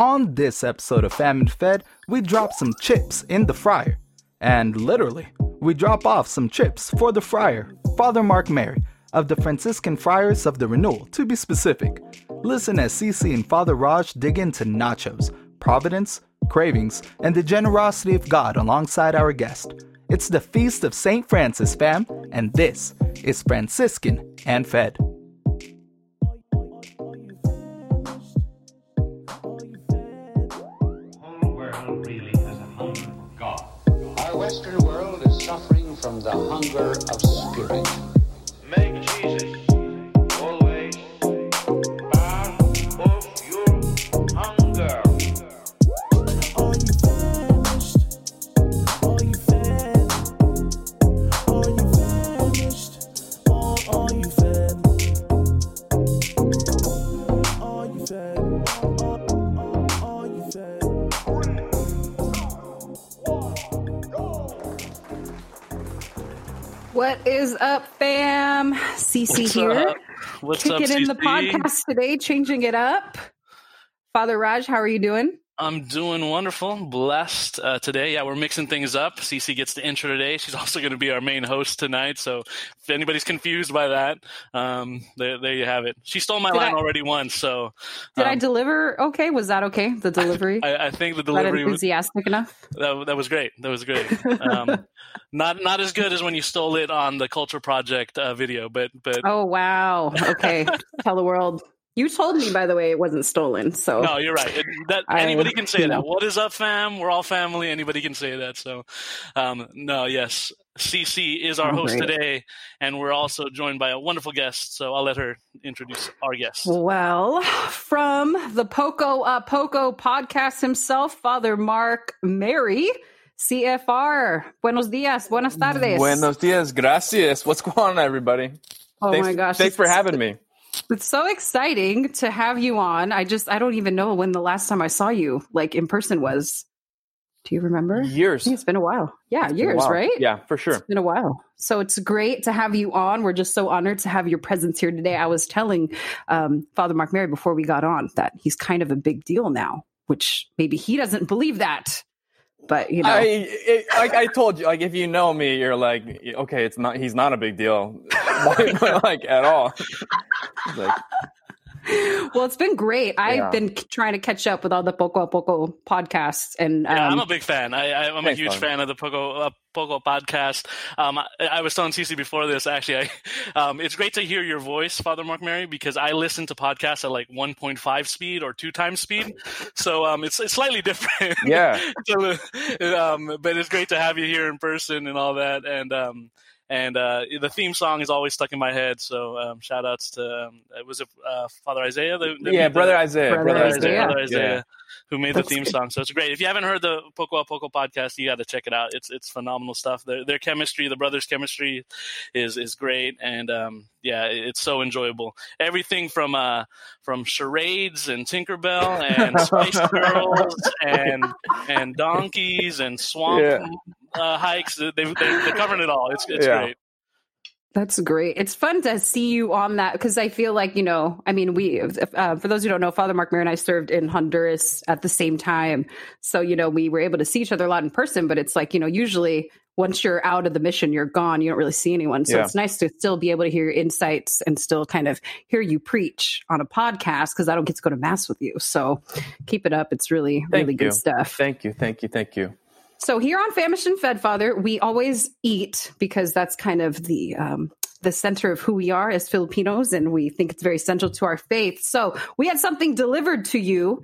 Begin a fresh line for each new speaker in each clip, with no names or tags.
On this episode of Famine Fed, we drop some chips in the fryer. And literally, we drop off some chips for the friar, Father Mark Mary, of the Franciscan Friars of the Renewal, to be specific. Listen as CC and Father Raj dig into nachos, providence, cravings, and the generosity of God alongside our guest. It's the Feast of St. Francis, fam, and this is Franciscan and Fed.
Suffering from the hunger of spirit.
Make Jesus
up, fam? CC
What's
here.
up? What's up,
Kicking in the podcast today, changing it up. Father Raj, how are you doing?
I'm doing wonderful, blessed uh, today. Yeah, we're mixing things up. Cece gets the intro today. She's also going to be our main host tonight. So if anybody's confused by that, um, there, there you have it. She stole my
Did
line
I-
already once, so
Did I
um,
deliver okay? Was that okay? The delivery?
I, I think the delivery was,
enthusiastic enough?
that, that was great. That was great. Um, not not as good as when you stole it on the Culture Project uh, video, but but
Oh wow. Okay. Tell the world. You told me, by the way, it wasn't stolen. So
No, you're right. It, that
I-
anybody can say
you know.
that. What is up, fam? We're all family. Anybody can say that. So, um, no, yes, CC is our
Oh,
host
great.
today, and we're also joined by a wonderful guest. So I'll let her introduce our guest.
Well, from the Poco uh, Poco podcast himself, Father Mark Mary, CFR. Buenos dias, buenas tardes.
Buenos dias, gracias. What's going on, everybody?
oh
thanks,
my gosh,
thanks for having me.
It's so exciting to have you on. I just I don't even know when the last time I saw you like in person was. Do you remember?
Years,
it's been a while. Yeah,
It's
years,
while.
right?
Yeah, for sure.
It's been a while. So it's great to have you on. We're just so honored to have your presence here today. I was telling um, Father Mark Mary before we got on that he's kind of a big deal now, which maybe he doesn't believe that. But, you know,
I, it, like I told you, like if you know me, you're like, okay, it's not. He's not a big deal, like at all. Like,
well, it's been great. I've
Yeah.
been trying to catch up with all the Poco a Poco podcasts. And um,
Yeah, I'm a big fan. I, I, I'm a huge
Father.
fan of the Pogo uh, Pogo podcast. Um, I, I was telling CC before this. Actually, I, um, it's great to hear your voice, Father Mark Mary, because I listen to podcasts at like 1.5 speed or two times speed. So um, it's it's slightly different.
yeah,
so, um, but it's great to have you here in person and all that. And um, and uh, the theme song is always stuck in my head. So um, shout outs to um, was it uh, Father Isaiah? The, the-
yeah,
the-
brother Isaiah,
Brother
brother
Isaiah.
Isaiah.
Brother Isaiah,
Yeah.
Who made
That's
the theme
good.
song. So it's great. If you haven't heard the Poco a Poco podcast, you got to check it out. It's it's phenomenal stuff. Their their chemistry, the brothers' chemistry, is is great, and um, yeah, it's so enjoyable. Everything from uh from charades and Tinkerbell and Spice Girls and and donkeys and swamp
Yeah.
uh, hikes. They they they're covering it all. It's it's
Yeah.
great.
That's great. It's fun to see you on that because I feel like, you know, I mean, we, uh, for those who don't know, Father Mark Mary and I served in Honduras at the same time. So, you know, we were able to see each other a lot in person, but it's like, you know, usually once you're out of the mission, you're gone. You don't really see anyone. So
Yeah.
it's nice to still be able to hear your insights and still kind of hear you preach on a podcast because I don't get to go to mass with you. So keep it up. It's really,
Thank
really
you.
good stuff.
Thank you, thank you, thank you.
So here on Famished and Fed Father, we always eat because that's kind of the um, the center of who we are as Filipinos, and we think it's very central to our faith. So we had something delivered to you.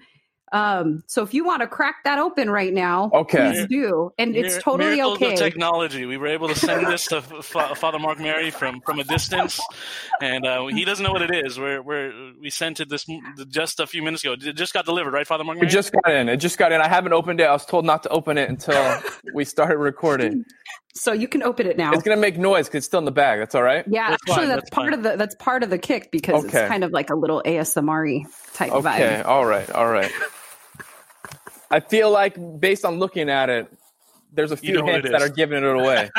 Um, so if you want to crack that open right now,
Okay.
please do, and it's
Mir-
totally
miracles
okay.
Of technology. We were able to send this to F- Father Mark Mary from from a distance, and uh, he doesn't know what it is. We're, we're we sent it this just a few minutes ago. It just got delivered, right, Father Mark
It
Mary?
just got in. It just got in. I haven't opened it. I was told not to open it until we started recording.
So you can open it now.
It's gonna make noise because it's still in the bag. That's all right.
yeah,
That's
actually,
fine,
that's,
that's
part of the that's part of the kick because
Okay.
it's kind of like a little ASMR type
Okay.
vibe.
Okay, all right. All right. I feel like based on looking at it, there's a
You
few
know
hints
it
that
is.
are giving it away.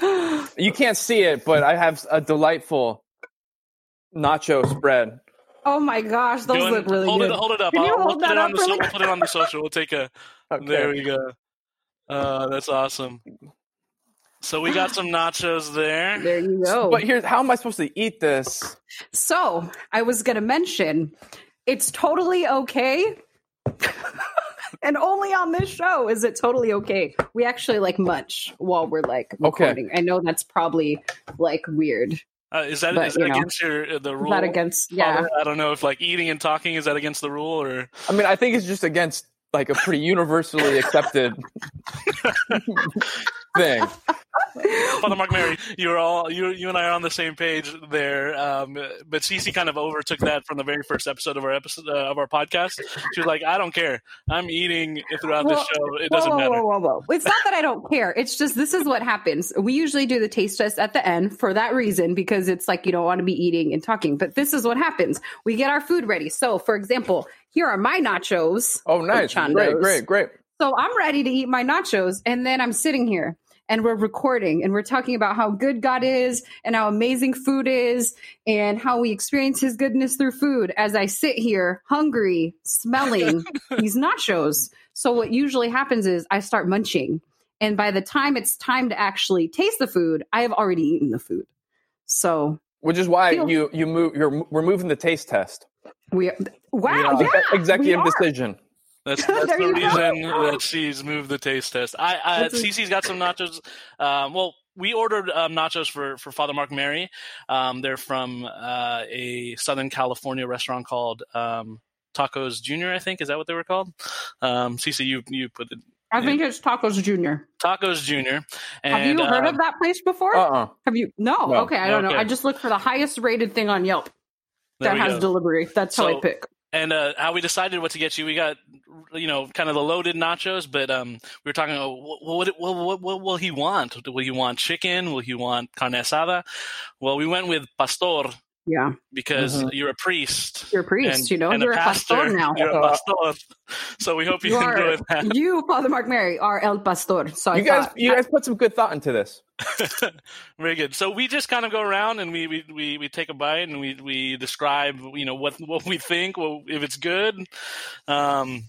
you can't see it, but I have a delightful nacho spread
Oh my gosh, those
Doing-
look really
hold
good.
it, hold it up.
Can
I'll,
you
we'll
hold that
it on
up
the so-
really
we'll put it on the social. We'll take a.
Okay.
There we go. Uh, that's awesome. So we got some nachos there.
There you go.
But here's how am I supposed to eat this?
So I was going to mention it's totally okay. and only on this show is it totally okay. We actually like munch while we're like
Okay.
recording. I know that's probably like weird.
Uh, is that,
But,
is that
you know,
against your uh, the
Is
rule?
that against yeah.
I don't know if like eating and talking is that against the rule or
I mean, I think it's just against like a pretty universally accepted thing.
Father Mark Mary, you're all you you and I are on the same page there. Um, but Cece kind of overtook that from the very first episode of our episode uh, of our podcast. She was like, "I don't care. I'm eating throughout
Well,
this show. It
Whoa,
doesn't
whoa,
matter."
Whoa, whoa, whoa. It's not that I don't care. It's just this is what happens. We usually do the taste test at the end for that reason because it's like you don't want to be eating and talking. But this is what happens. We get our food ready. So, for example, here are my nachos.
Oh, nice. Great, great, great.
So I'm ready to eat my nachos, and then I'm sitting here and we're recording and we're talking about how good God is and how amazing food is and how we experience his goodness through food as I sit here hungry, smelling these nachos. So what usually happens is I start munching. And by the time it's time to actually taste the food, I have already eaten the food. So
Which is why
Feel-
you you move you're removing the taste test.
We wow,
You know,
yeah,
exe- executive
we
decision.
That's, that's the
you go.
reason that she's moved the taste test. I, I
That's a-
Cece's got some nachos. Um, well, we ordered um, nachos for for Father Mark Mary. Um, they're from uh, a Southern California restaurant called um, Tacos Junior. I think is that what they were called. Um, Cece, you you put it
I think it's Tacos Junior.
Tacos Junior. And,
Have you heard
uh,
of that place before?
Uh-uh.
Have you? No.
No.
Okay, I don't know. I just look for the highest rated thing on Yelp
there
that has
go.
delivery. That's how I pick.
and uh, how we decided what to get you. We got, you know, kind of the loaded nachos, but um, we were talking. About, what, what, what, what, what will he want? Will he want chicken? Will he want carne asada? Well, we went with pastor
Yeah,
because
Mhm.
you're a priest.
you're a priest.
and-
you know,
and
you're a,
pastor.
pastor now.
You're a pastor. So we hope you,
You are
enjoy that.
you, Father Mark Mary, are el pastor. So I
You guys
thought,
you guys put some good thought into this.
Very good. So we just kind of go around and we, we, we, we take a bite and we, we describe, you know, what what we think, well, if it's good. Um,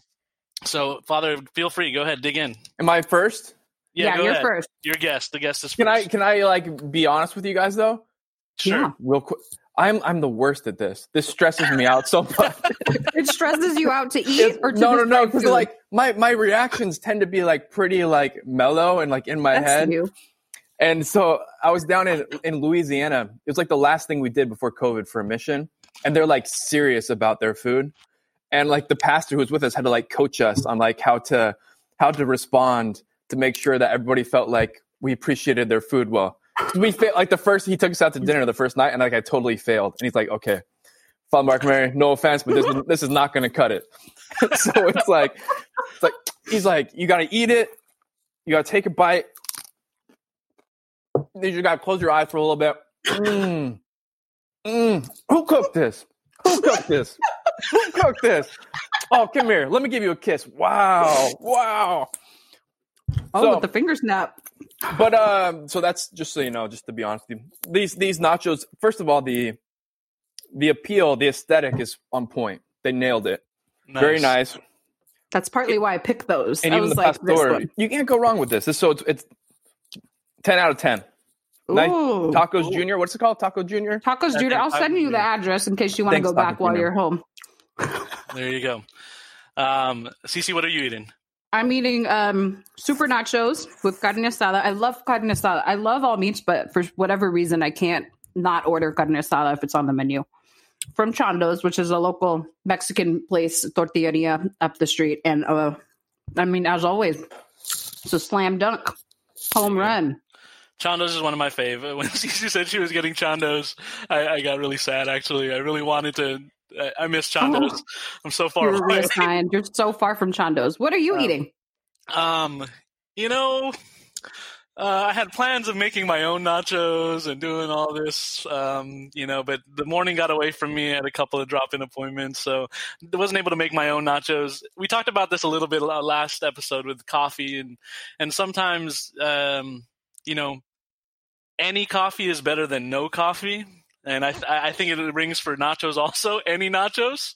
so, Father, feel free. Go ahead, dig in.
Am I first?
yeah,
go
you're
ahead.
first.
Your guest. The guest is first.
Can I can I like be honest with you guys though?
Sure.
Yeah.
Real quick. I'm I'm the worst at this. This stresses me out so much.
It stresses you out to eat
It's-
or to
no, no, no. Because like my my reactions tend to be like pretty like mellow and like in my
That's
head.
you.
And so I was down in in Louisiana. It was like the last thing we did before COVID for a mission, and they're like serious about their food. And like the pastor who was with us had to like coach us on like how to how to respond to make sure that everybody felt like we appreciated their food well. We fa- like the first he took us out to dinner the first night, and like I totally failed. And he's like, "Okay, Father Mark Mary, no offense, but this this is not going to cut it." so it's like it's like he's like, "You got to eat it. You got to take a bite." You just gotta close your eyes for a little bit. Mm. Mm. Who cooked this? Who cooked this? Who cooked this? Oh, come here. Let me give you a kiss. Wow. Wow.
Oh,
So-
with the finger snap.
But um, so that's just so you know, just to be honest with you. These these nachos, first of all, the the appeal, the aesthetic is on point. They nailed it. Very nice.
That's partly why I picked those.
And
I
even
was
the
like, this
pastor,
one.
you can't go wrong with this. This so it's, it's ten out of ten. Nice.
Ooh.
Tacos Junior. What's it called? Taco Junior.
Tacos Junior. I'll send you the address in case you want to go back
Taco
while
Junior.
you're home.
There you go. Um, Cece, what are you eating?
I'm eating um, super nachos with carne asada. I love carne asada. I love all meats, but for whatever reason, I can't not order carne asada if it's on the menu. From Chando's, which is a local Mexican place, tortilleria up the street. And uh, I mean, as always, it's a slam dunk, home run.
Chandos is one of my fave. When Cece said she was getting Chandos, I, I got really sad. Actually, I really wanted to. I, miss Chandos. I'm so far
You're
away.
You're so far from Chando's. What are you
Um,
eating?
Um, you know, uh, I had plans of making my own nachos and doing all this, um, you know, but the morning got away from me. I had a couple of drop-in appointments, so I wasn't able to make my own nachos. We talked about this a little bit last episode with coffee, and and sometimes, um, you know, any coffee is better than no coffee. And I I think it rings for nachos also. Any nachos,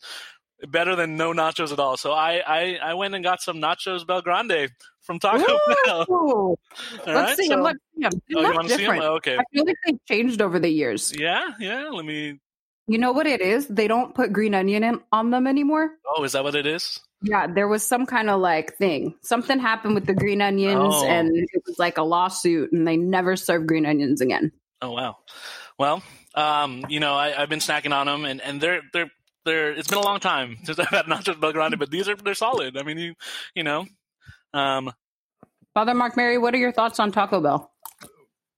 better than no nachos at all. So I I, I went and got some nachos BellGrande from Taco Bell. All
Let's
right,
see
so-
them. Let's see them. They
Oh, you
look
want to see them?
different.
Okay.
I feel like they've changed over the years.
Yeah, yeah. Let me.
You know what it is? They don't put green onion in, on them anymore.
Oh, is that what it is?
Yeah, there was some kind of like thing. Something happened with the green onions,
Oh.
and it was like a lawsuit, and they never served green onions again.
Oh wow. Well, um, you know, I, I've been snacking on them, and, and they're they're they're. It's been a long time since I've had nachos BellGrande, but these are they're solid. I mean, you you know, um,
Father Mark Mary, what are your thoughts on Taco Bell?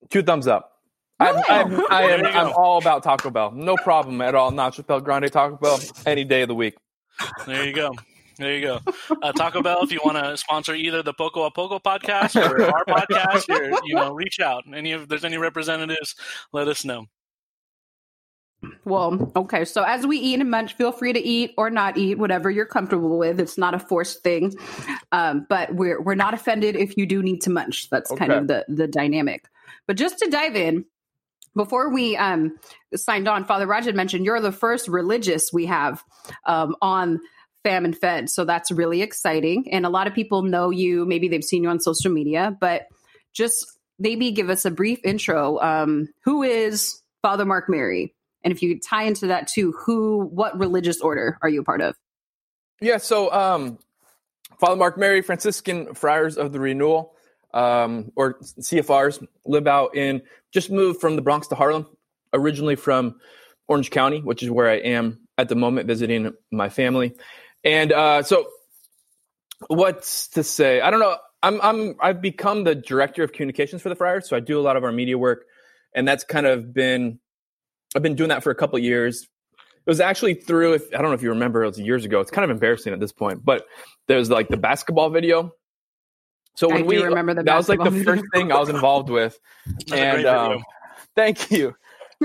Two thumbs up. I'm, I'm, I am, I'm all about Taco Bell. No problem at all. Nacho Bell Grande Taco Bell any day of the week.
there you go. There you go. Uh, Taco Bell, if you want to sponsor either the Poco a Poco podcast or our podcast, or, you know, reach out. Any if there's any representatives, let us know.
Well, okay. So as we eat and munch, feel free to eat or not eat, whatever you're comfortable with. It's not a forced thing, um, but we're we're not offended if you do need to munch. That's kind of the the dynamic. But just to dive in, before we um, signed on, Father Rajan mentioned you're the first religious we have um, on Fam and Fed, so that's really exciting. And a lot of people know you. Maybe they've seen you on social media, but just maybe give us a brief intro. Um, who is Father Mark Mary? And if you tie into that too, who, what religious order are you a part of?
Yeah, so um, Father Mark Mary, Franciscan Friars of the Renewal, um, or CFRs, live out in, just moved from the Bronx to Harlem, originally from Orange County, which is where I am at the moment visiting my family. And uh, so, what's to say? I don't know. I'm, I'm, I've become the director of communications for the Friars, so I do a lot of our media work, and that's kind of been, I've been doing that for a couple of years. It was actually through, if I don't know if you remember, it was years ago. It's kind of embarrassing at this point, but there's like the basketball video. So
I
when
do
we
remember the
that was like the
basketball
first thing I was involved with,
That's a great
and
video.
um, thank you.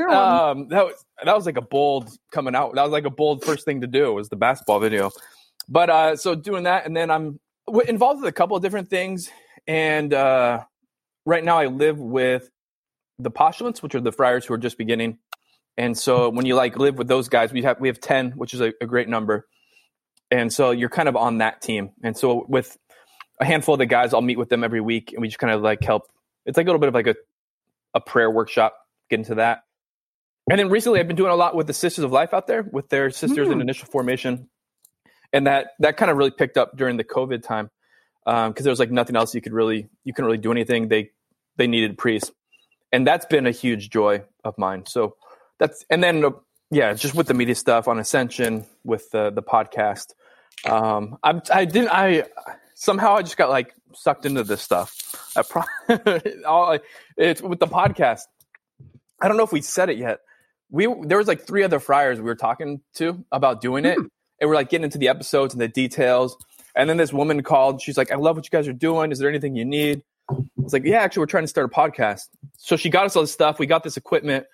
Um, that was that was like a bold coming out. That was like a bold first thing to do was the basketball video. But uh, so doing that, and then I'm involved with a couple of different things. And uh, right now, I live with the postulants, which are the friars who are just beginning. And so when you like live with those guys, we have we have ten, which is a, a great number. And so you're kind of on that team. And so with a handful of the guys, I'll meet with them every week, and we just kind of like help. It's like a little bit of like a a prayer workshop. Get into that. And then recently, I've been doing a lot with the Sisters of Life out there with their sisters in
Mm.
initial formation, and that that kind of really picked up during the COVID time because there was like nothing else you could really you couldn't really do anything. They they needed priests, and that's been a huge joy of mine. So that's and then uh, yeah, just with the media stuff on Ascension with the the podcast. Um, I'm I didn't I somehow I just got like sucked into this stuff. I pro- all, it's with the podcast. I don't know if we said it yet. We there was like three other friars we were talking to about doing it, and we're like getting into the episodes and the details. And then this woman called. She's like, "I love what you guys are doing. Is there anything you need?" I was like, "Yeah, actually, we're trying to start a podcast." So she got us all this stuff. We got this equipment,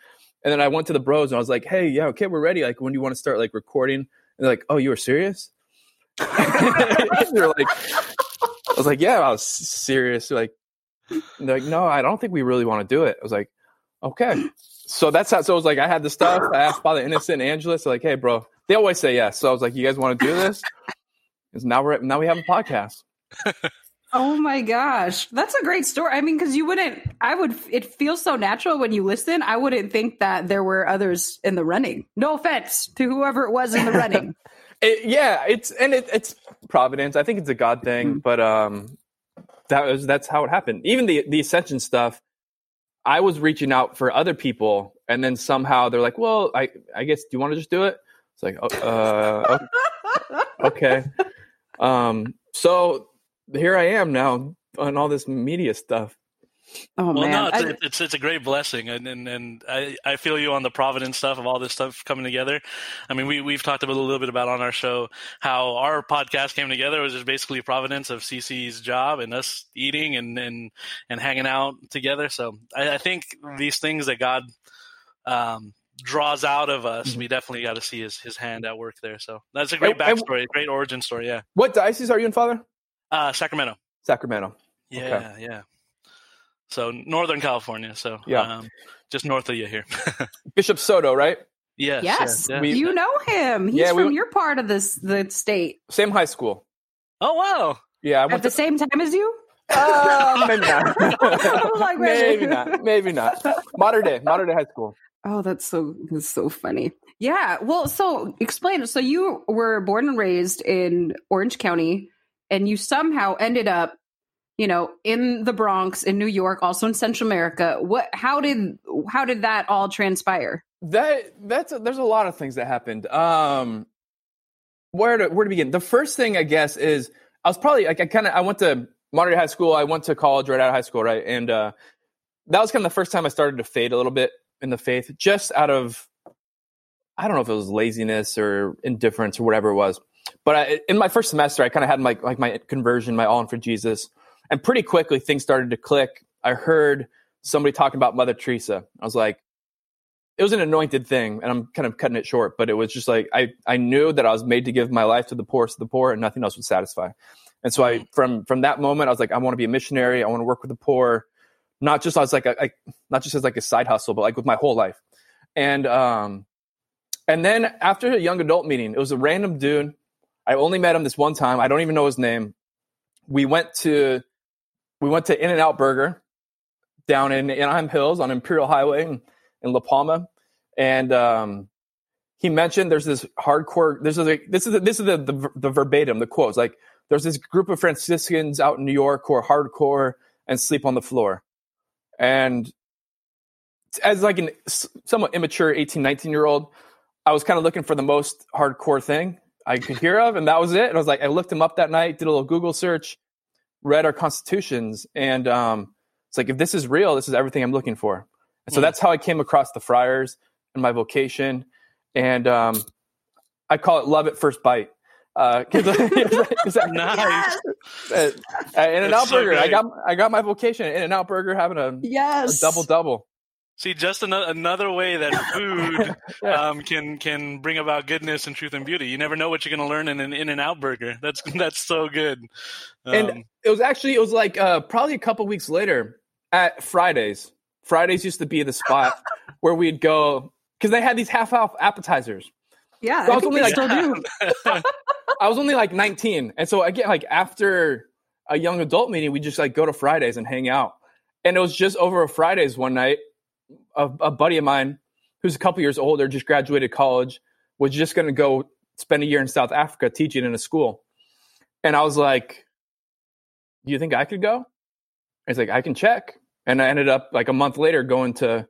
and then I went to the bros and I was like, "Hey, yeah, okay, we're ready. Like, when do you want to start like recording?" And they're like, "Oh, you were serious?" they're like, I was like, "Yeah, I was serious." They're like, they're like, "No, I don't think we really want to do it." I was like, "Okay." So that's how. So it was like I had the stuff. I asked Father Innocent and like, "Hey, bro," they always say yes. So I was like, "You guys want to do this?" Because now we're now we have a podcast.
Oh my gosh, that's a great story. I mean, because you wouldn't, I would, it feels so natural when you listen. I wouldn't think that there were others in the running. No offense to whoever it was in the running.
It, yeah, it's and it, it's providence. I think it's a God thing, but um, that was that's how it happened. Even the the ascension stuff, I was reaching out for other people, and then somehow they're like, "Well, I I guess do you want to just do it?" It's like, oh, uh, o- okay. Um, so here I am now on all this media stuff.
Oh
well,
man,
no, it's,
I-
it's it's a great blessing, and and, and I, I feel you on the providence stuff of all this stuff coming together. I mean, we we've talked about a little bit about on our show how our podcast came together it was just basically providence of CC's job and us eating and and and hanging out together. So I, I think these things that God um, draws out of us,
Mm-hmm.
we definitely got to see his his hand at work there. So that's a great
And- and-
backstory, great origin story. Yeah,
What diocese are you in, Father?
Uh, Sacramento.
Sacramento.
Yeah, yeah. So Northern California. So
Yeah.
um, just north of you here.
Bishop Soto, right?
yes.
Yes,
yes.
We-
you know him. He's
Yeah, we-
from your part of this the state.
Same high school.
oh wow.
Yeah, I
At the
to.
same time as you?
Uh, maybe not.
Like,
maybe not. Maybe not. Modern day. Modern day high school.
Oh, that's so that's so funny. Yeah. Well, so explain. So you were born and raised in Orange County, and you somehow ended up, you know, in the Bronx, in New York, also in Central America. What? How did how did that all transpire?
That that's there's a lot of things that happened. Um, where to where to begin? The first thing I guess is I was probably like I kind of I went to day high school. I went to college right out of high school, right, and uh, that was kind of the first time I started to fade a little bit in the faith, just out of I don't know if it was laziness or indifference or whatever it was. But I, in my first semester, I kind of had my like my conversion, my all in for Jesus, and pretty quickly things started to click. I heard somebody talking about Mother Teresa. I was like, it was an anointed thing, and I'm kind of cutting it short, but it was just like I I knew that I was made to give my life to the poorest of the poor, and nothing else would satisfy. And so I from from that moment, I was like, I want to be a missionary. I want to work with the poor, not just as like a, like not just as like a side hustle, but like with my whole life. And um, and then after a young adult meeting, it was a random dude. I only met him this one time. I don't even know his name. We went to we went to In and Out Burger down in Anaheim Hills on Imperial Highway in, in La Palma, and um, he mentioned there's this hardcore. This is a, this is the, this is the, the the verbatim the quotes like there's this group of Franciscans out in New York who are hardcore and sleep on the floor, and as like an somewhat immature 18 19 year old i was kind of looking for the most hardcore thing i could hear of and that was it and i was like i looked him up that night did a little google search read our constitutions and um, it's like if this is real this is everything i'm looking for and so
Mm.
that's how i came across the friars and my vocation and um, i call it love at first bite uh, 'cause- that-
Nice.
in and out
so
burger i got i got my vocation in and out burger having a, a
Yes.
double double
See, just another another way that food um, can can bring about goodness and truth and beauty. You never know what you're going to learn in an In and Out burger. That's that's so good. Um,
And it was actually it was like uh, probably a couple weeks later at Fridays. Fridays used to be the spot where we'd go because they had these half off appetizers.
Yeah.
So I
I
was only like-
still do.
I was only like 19, and so I get like after a young adult meeting, we just like go to Fridays and hang out. And it was just over a Fridays one night. A, a buddy of mine who's a couple years older, just graduated college, was just going to go spend a year in South Africa teaching in a school. And I was like, "Do you think I could go?" He's like, "I can check." And I ended up like a month later going to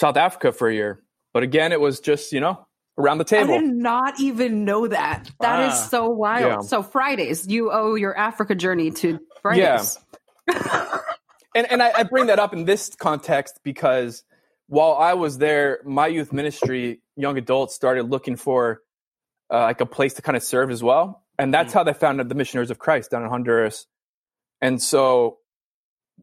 South Africa for a year. But again, it was just you know around the table.
I did not even know that. That is
Wow.
so wild.
Yeah.
So Fridays, you owe your Africa journey to Fridays.
and and I, I bring that up in this context because while I was there, my youth ministry, young adults started looking for uh, like a place to kind of serve as well, and that's how they founded the Missionaries of Christ down in Honduras. And so,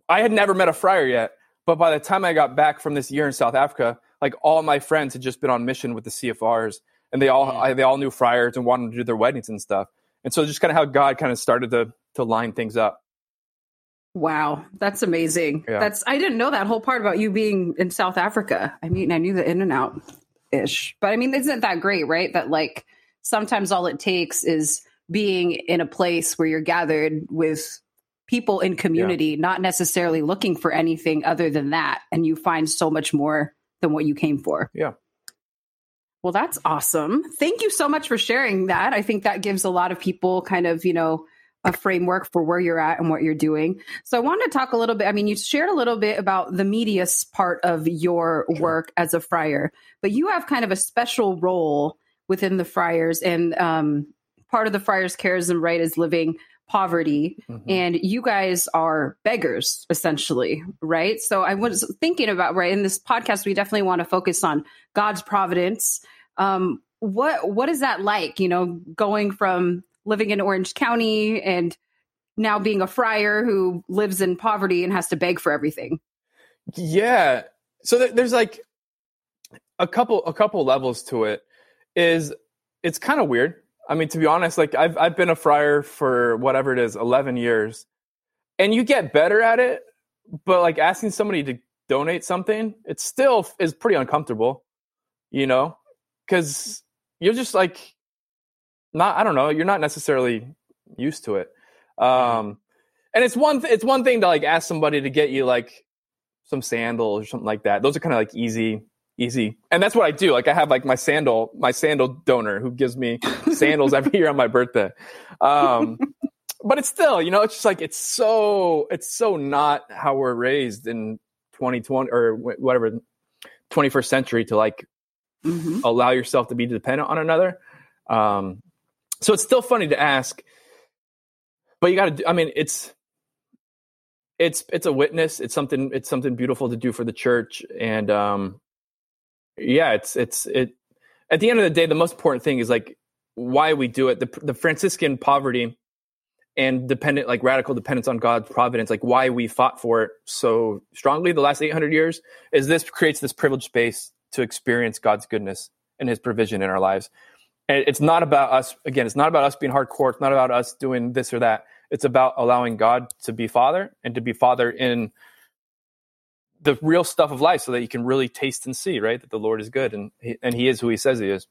I had never met a friar yet, but by the time I got back from this year in South Africa, like all my friends had just been on mission with the CFRs, and they all I, they all knew friars and wanted to do their weddings and stuff. And so, just kind of how God kind of started to to line things up.
Wow, that's amazing.
Yeah.
That's I didn't know that whole part about you being in South Africa. I mean, I knew the in and out ish, but I mean, isn't that great, right? That like sometimes all it takes is being in a place where you're gathered with people in community, not necessarily looking for anything other than that, and you find so much more than what you came for.
Yeah.
Well, that's awesome. Thank you so much for sharing that. I think that gives a lot of people kind of, you know, a framework for where you're at and what you're doing. So I wanted to talk a little bit. I mean, you shared a little bit about the media part of your work as a friar, but you have kind of a special role within the friars, and um, part of the friars' charism, right, is living poverty,
Mhm.
and you guys are beggars essentially, right? So I was thinking about right in this podcast, we definitely want to focus on God's providence. Um, what what is that like? You know, going from living in Orange County and now being a friar who lives in poverty and has to beg for everything.
Yeah. So th- there's like a couple a couple levels to it. Is it's kind of weird. I mean, to be honest, like I've I've been a friar for whatever it is, eleven years, and you get better at it. But like asking somebody to donate something, it still is pretty uncomfortable, you know, because you're just like not. I don't know. You're not necessarily used to it. Um, and it's one. Th- it's one thing to like ask somebody to get you like some sandals or something like that. Those are kind of like easy, easy. And that's what I do. Like I have like my sandal, my sandal donor who gives me sandals every year on my birthday. Um, but it's still, you know, it's just like it's so it's so not how we're raised in 2020 or whatever 21st century to like
Mhm.
allow yourself to be dependent on another. Um, so it's still funny to ask, but you got to. I mean, it's it's it's a witness. It's something. It's something beautiful to do for the church, and um, yeah, it's it's it. At the end of the day, the most important thing is like why we do it. The the Franciscan poverty and dependent, like radical dependence on God's providence, like why we fought for it so strongly the last 800 years, is this creates this privileged space to experience God's goodness and His provision in our lives. And it's not about us, again, it's not about us being hardcore. It's not about us doing this or that. It's about allowing God to be Father and to be Father in the real stuff of life so that you can really taste and see, right? That the Lord is good and he, and He is who He says He is.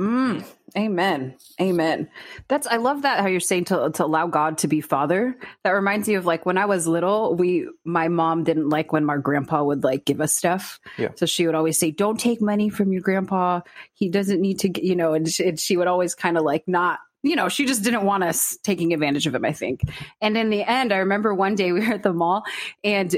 Mm, amen. Amen. That's I love that how you're saying to to allow God to be father. That reminds me of like when I was little, we my mom didn't like when my grandpa would like give us stuff.
Yeah.
So she would always say, "Don't take money from your grandpa. He doesn't need to, you know." And she, and she would always kind of like not you know, she just didn't want us taking advantage of him, I think. And in the end, I remember one day we were at the mall and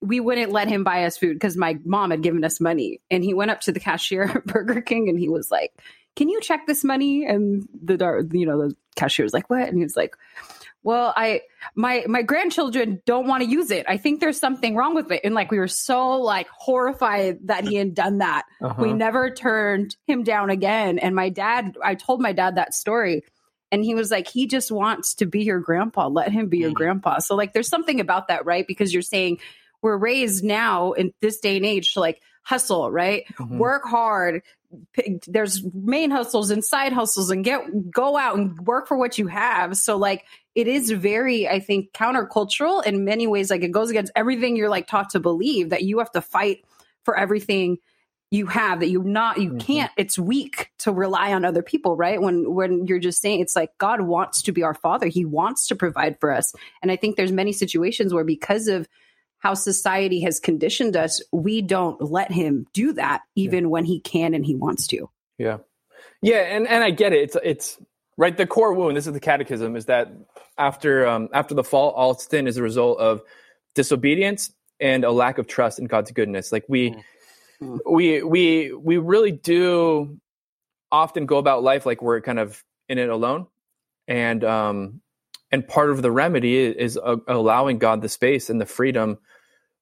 we wouldn't let him buy us food because my mom had given us money. And he went up to the cashier at Burger King and he was like, Can you check this money? And the you know, the cashier was like, What? And he was like, Well, I my my grandchildren don't want to use it. I think there's something wrong with it. And like we were so like horrified that he had done that.
Uh-huh.
We never turned him down again. And my dad, I told my dad that story. And he was like, he just wants to be your grandpa. Let him be your
Mhm.
grandpa. So, like, there's something about that, right? Because you're saying we're raised now in this day and age to like hustle, right?
Mhm.
Work hard. There's main hustles and side hustles and get go out and work for what you have. So like it is very, I think, countercultural in many ways. Like it goes against everything you're like taught to believe that you have to fight for everything you have that you're not you
Mhm.
can't it's weak to rely on other people right when when you're just saying it's like god wants to be our father he wants to provide for us and i think there's many situations where because of how society has conditioned us we don't let him do that even when he can and he wants to
Yeah, yeah, and and I get it. It's it's right. The core wound. This is the catechism. Is that after um, after the fall, all sin is a result of disobedience and a lack of trust in God's goodness. Like we
Mm.
we we we really do often go about life like we're kind of in it alone, and um and part of the remedy is, is uh, allowing God the space and the freedom,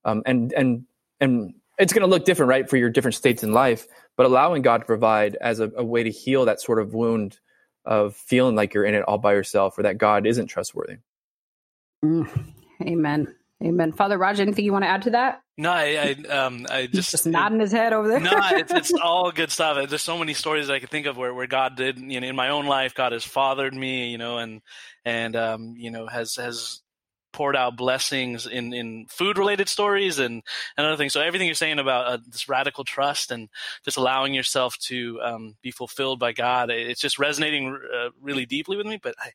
um and and and it's going to look different, right, for your different states in life but allowing God to provide as a, a way to heal that sort of wound of feeling like you're in it all by yourself or that God isn't trustworthy.
Mm. amen amen father roger anything you want to add to that
No, I, I, um, I just,
just nodding his head over there
no, it's, it's all good stuff. There's so many stories I can think of where, where God did, you know, in my own life, God has fathered me, you know, and, and, um, you know, has, has poured out blessings in, in food related stories and, and other things. So everything you're saying about uh, this radical trust and just allowing yourself to, um, be fulfilled by God, it's just resonating, uh, really deeply with me. But I,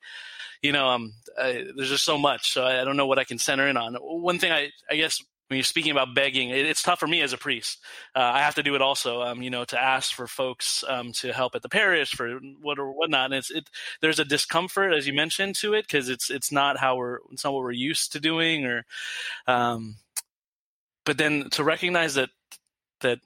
you know, um, I, there's just so much, so I, I don't know what I can center in on. One thing I, I guess when you're speaking about begging, it, it's tough for me as a priest. Uh, I have to do it also, um, you know, to ask for folks um, to help at the parish for what or whatnot. And it's it. There's a discomfort, as you mentioned, to it because it's it's not how we're it's not what we're used to doing, or. Um, but then to recognize that that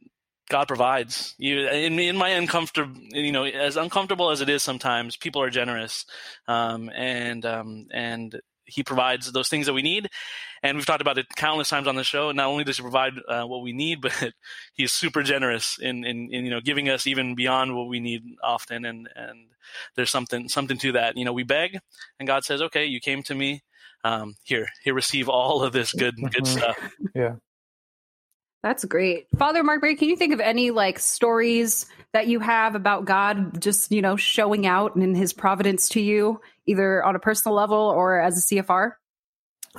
God provides you in, in my uncomfortable, you know, as uncomfortable as it is sometimes, people are generous, um, and um, and He provides those things that we need. And we've talked about it countless times on the show. Not only does He provide uh, what we need, but He's super generous in, in, in you know giving us even beyond what we need often. And and there's something something to that. You know, we beg, and God says, "Okay, you came to me. Um, here, here, receive all of this good good
Mhm.
stuff."
Yeah.
That's great. Father Mark Mary, can you think of any like stories that you have about God just, you know, showing out and in his providence to you, either on a personal level or as a CFR?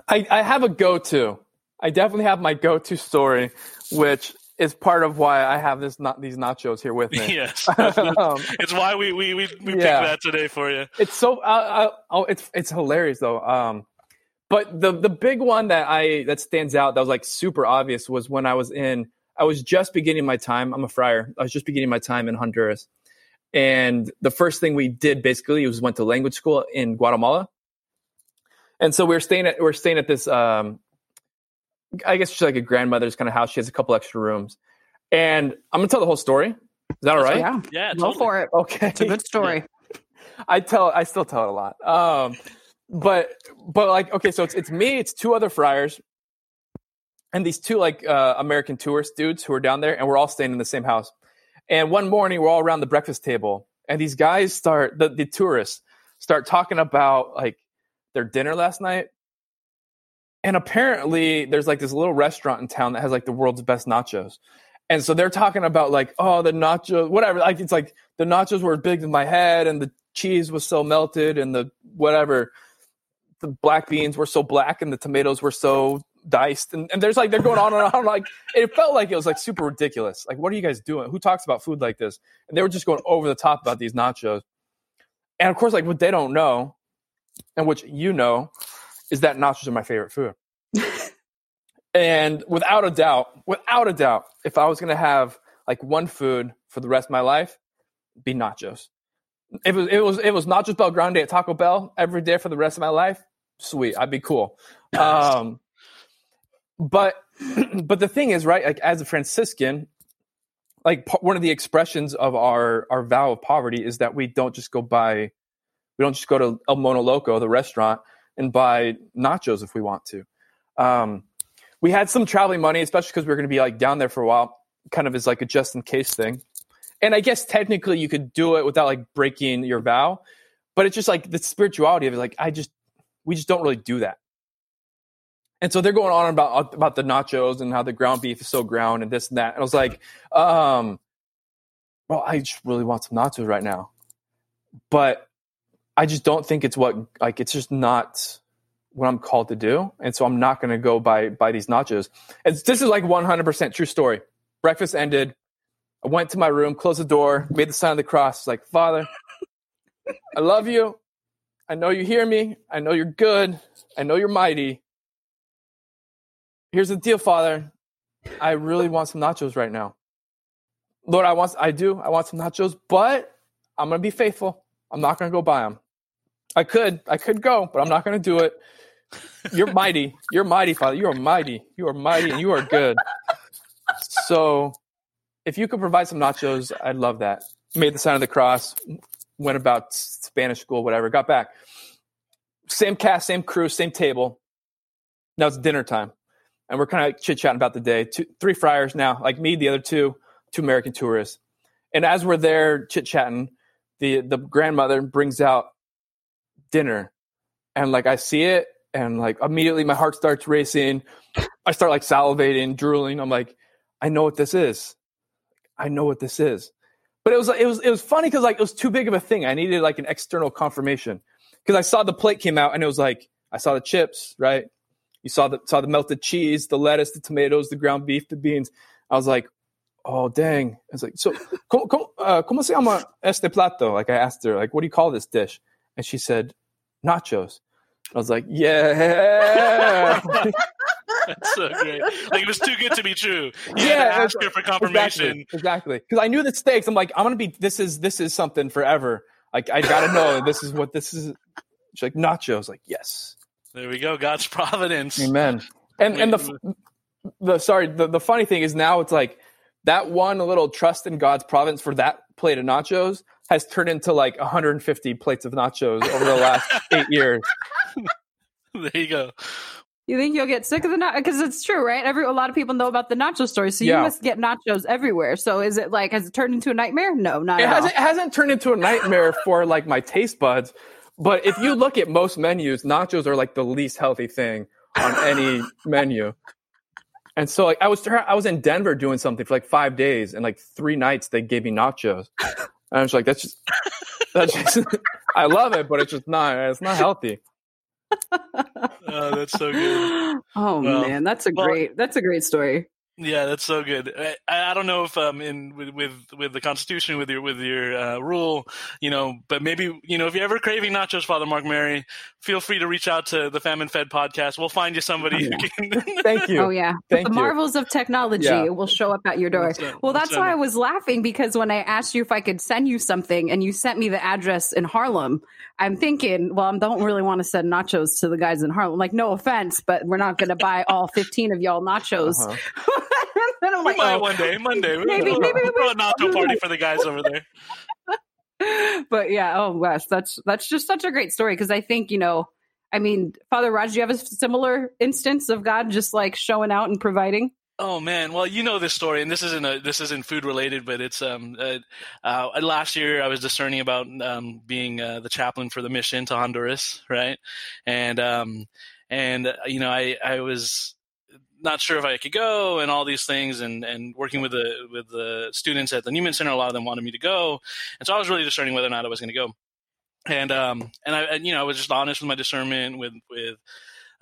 I, I have a go to. I definitely have my go-to story, which is part of why I have this not these nachos here with me.
yes,
Um,
it's why we we we, we picked that today for you.
it's so uh, uh, oh it's it's hilarious though um but the the big one that i that stands out that was like super obvious was when i was in i was just beginning my time. I'm a friar. I was just beginning my time in honduras. And the first thing we did basically was went to language school in guatemala. And so we were staying at we are staying at this um i guess she's like a grandmother's kind of house. She has a couple extra rooms. And i'm gonna tell the whole story. Is that all right?
Yeah,
Yeah,
go
totally.
for it.
okay.
It's a good story.
I tell I still tell it a lot. Um but but like okay, so it's it's me, it's two other friars and these two like uh American tourist dudes who are down there and we're all staying in the same house. And one morning we're all around the breakfast table and these guys start the, the tourists start talking about like their dinner last night. And apparently there's like this little restaurant in town that has like the world's best nachos. And so they're talking about like, oh, the nachos, whatever. Like it's like the nachos were as big as my head and the cheese was so melted and the whatever the black beans were so black and the tomatoes were so diced. And, and there's like they're going on and on like it felt like it was like super ridiculous. Like what are you guys doing? Who talks about food like this? And they were just going over the top about these nachos. And of course like what they don't know and which you know is that nachos are my favorite food. And without a doubt without a doubt if i was going to have like one food for the rest of my life be nachos. It was it was it was nachos bel grande at taco bell every day for the rest of my life sweet i'd be cool um but but the thing is right like as a franciscan like p- one of the expressions of our our vow of poverty is that we don't just go buy we don't just go to el mono loco the restaurant and buy nachos if we want to um we had some traveling money especially because we were going to be like down there for a while kind of as like a just in case thing and I guess technically you could do it without like breaking your vow, but it's just like the spirituality of it. Like I just, we just don't really do that. And so they're going on about about the nachos and how the ground beef is so ground and this and that. And I was like, um, well, I just really want some nachos right now, but I just don't think it's what like it's just not what I'm called to do, and so I'm not going to go buy buy these nachos. And this is like 100% true story. Breakfast ended. I went to my room, closed the door, made the sign of the cross. Like, Father, I love you. I know you hear me. I know you're good. I know you're mighty. Here's the deal, Father. I really want some nachos right now. Lord, I want, I do. I want some nachos, but I'm going to be faithful. I'm not going to go buy them. I could, I could go, but I'm not going to do it. You're mighty. You're mighty, Father. You are mighty. You are mighty and you are good. So if you could provide some nachos, I'd love that. Made the sign of the cross, went about Spanish school, whatever, got back. Same cast, same crew, same table. Now it's dinner time. And we're kind of chit chatting about the day. Two, three friars now, like me, the other two, two American tourists. And as we're there chit chatting, the, the grandmother brings out dinner. And like I see it, and like immediately my heart starts racing. I start like salivating, drooling. I'm like, I know what this is. I know what this is. But it was it was it was funny because like it was too big of a thing. I needed like an external confirmation because I saw the plate came out and it was like I saw the chips, right? You saw the saw the melted cheese, the lettuce, the tomatoes, the ground beef, the beans. I was like, oh dang! I was like, so como, como, uh, ¿cómo se llama este plato? Like I asked her, like, what do you call this dish? And she said, nachos. I was like, yeah.
That's so great. Like it was too good to be true. You
Yeah,
ask
exactly.
her for confirmation.
Exactly. Because I knew the stakes. I'm like, I'm gonna be. This is this is something forever. Like I gotta know this is what this is. She's like nachos. Like yes,
There we go. God's providence.
amen. And and the the sorry the the funny thing is now it's like that one little trust in God's providence for that plate of nachos has turned into like 150 plates of nachos over the last eight years.
There you go.
You think you'll get sick of the nachos? Because it's true, right? Every a lot of people know about the nacho story, so you
Yeah.
must get nachos everywhere. So is it like has it turned into a nightmare? No, not
it
at
hasn't, it hasn't turned into a nightmare for like my taste buds but if you look at most menus nachos are like the least healthy thing on any menu and so like i was i was in denver doing something for like five days and like three nights they gave me nachos and i was like that's just that's just i love it but it's just not it's not healthy
Oh, that's so good.
Oh
Well,
man, that's a
well-
great that's a great story.
Yeah, that's so good. I, I don't know if um in with with, with the Constitution with your with your uh, rule, you know, but maybe you know if you're ever craving nachos, Father Mark Mary, feel free to reach out to the Famine Fed podcast. We'll find you somebody who can.
Thank you.
Oh yeah,
Thank
the
you.
marvels of technology
Yeah.
will show up at your door.
What's up?
Well,
What's
that's why? I was laughing because when I asked you if I could send you something and you sent me the address in Harlem, I'm thinking, well, I don't really want to send nachos to the guys in Harlem. Like, no offense, but we're not going to buy all 15 of y'all nachos.
Uh-huh.
and I'm like,
might
oh.
one day, Monday.
Maybe-
we'll,
maybe
we'll throw a nacho party for the guys over there.
but yeah, oh Wes, that's that's just such a great story because I think you know, I mean, Father Raj, do you have a similar instance of God just like showing out and providing?
Oh man, well you know this story, and this isn't a this isn't food related, but it's um uh, uh, last year I was discerning about um being uh, the chaplain for the mission to Honduras, right? And um and uh, you know I I was not sure if I could go and all these things, and and working with the with the students at the Newman Center, a lot of them wanted me to go, and so I was really discerning whether or not I was going to go. And um and I and, you know I was just honest with my discernment with with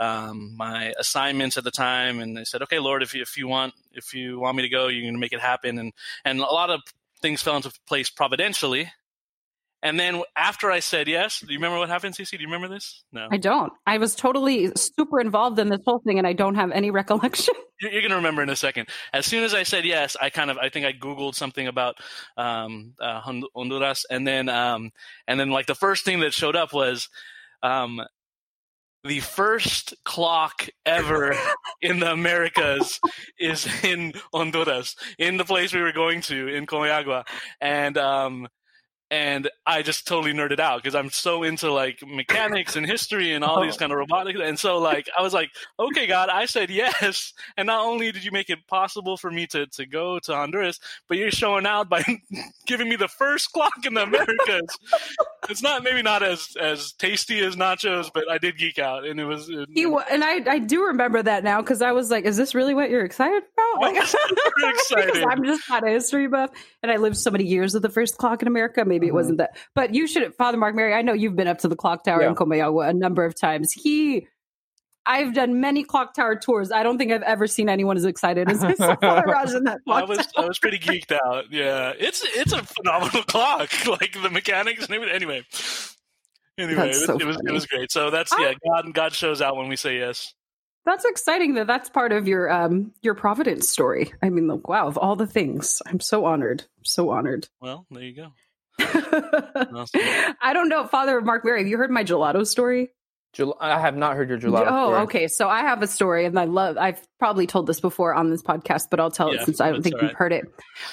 um, my assignments at the time, and I said, "Okay, Lord, if you, if you want if you want me to go, you're going to make it happen." And and a lot of things fell into place providentially. And then after I said yes, do you remember what happened, Cece? Do you remember this? No,
I don't. I was totally super involved in this whole thing, and I don't have any recollection.
you're, you're going to remember in a second. As soon as I said yes, I kind of I think I googled something about um, uh, Honduras, and then um, and then like the first thing that showed up was um, the first clock ever in the Americas is in Honduras, in the place we were going to in Comayagua, and um, and I just totally nerded out because I'm so into like mechanics and history and all these oh. kind of robotics, and so like I was like, okay, God, I said yes, and not only did you make it possible for me to to go to Honduras, but you're showing out by giving me the first clock in the Americas. It's not maybe not as as tasty as nachos, but I did geek out, and it was. It,
He and I I do remember that now because I was like, "Is this really what you're excited about?" Like,
excited.
I'm just not a history buff, and I lived so many years with the first clock in America. Maybe it mm-hmm. wasn't that, but you should, Father Mark Mary. I know you've been up to the clock tower
Yeah.
in Comayagua a number of times. He. I've done many clock tower tours. I don't think I've ever seen anyone as excited as Father Raj in that
I
clock
was
tower.
I was pretty geeked out. Yeah, it's it's a phenomenal clock. Like the mechanics and everything. Anyway, anyway,
That's
it, was, it was it was great. So that's yeah, God God shows out when we say yes.
That's exciting that that's part of your um your Providence story. I mean, like, wow, of all the things, I'm so honored, so honored.
Well, there you go.
I don't know, Father of Mark Mary. Have you heard my gelato story?
Gel- I have not heard your gelato.
oh,
story.
okay. So I have a story, and I love. I've probably told this before on this podcast, but I'll tell
Yeah,
it since I don't think
all
you've heard it.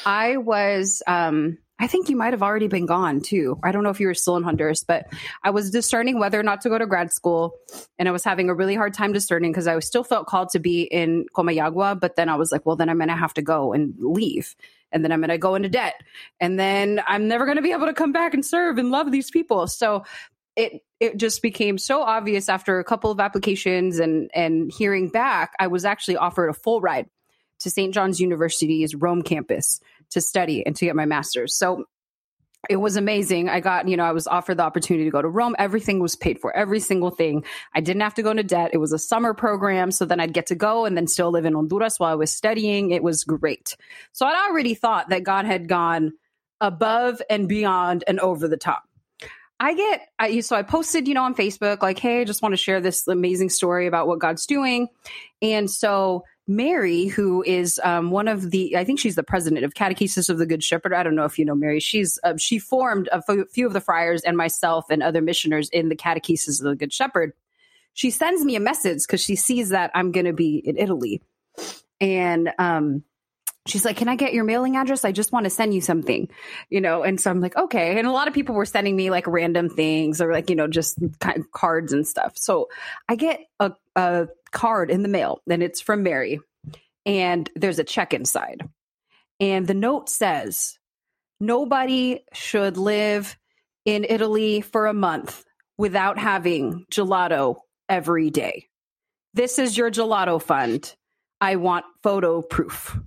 I was. um I think you might have already been gone too. I don't know if you were still in Honduras, but I was discerning whether or not to go to grad school. And I was having a really hard time discerning because I still felt called to be in Comayagua. But then I was like, well, then I'm going to have to go and leave. And then I'm going to go into debt. And then I'm never going to be able to come back and serve and love these people. So it it just became so obvious after a couple of applications and and hearing back i was actually offered a full ride to st john's university's rome campus to study and to get my master's. So it was amazing. I got you know i was offered the opportunity to go to rome. Everything was paid for every single thing. I didn't have to go into debt. It was a summer program so then i'd get to go and then still live in honduras while i was studying. It was great. So i'd already thought that god had gone above and beyond and over the top I get I so I posted, you know, on Facebook like, "Hey, I just want to share this amazing story about what God's doing." And so Mary, who is um, one of the, I think she's the president of Catechesis of the Good Shepherd. I don't know if you know Mary. She's uh, she formed a f- few of the friars and myself and other missioners in the Catechesis of the Good Shepherd. She sends me a message because she sees that I'm going to be in Italy, and um, she's like, "Can I get your mailing address? I just want to send you something." You know, and so I'm like, "Okay." And a lot of people were sending me like random things or like, you know, just kind of cards and stuff. So I get a, a card in the mail and it's from Mary and there's a check inside. And the note says, "Nobody should live in Italy for a month without having gelato every day. This is your gelato fund. I want photo proof."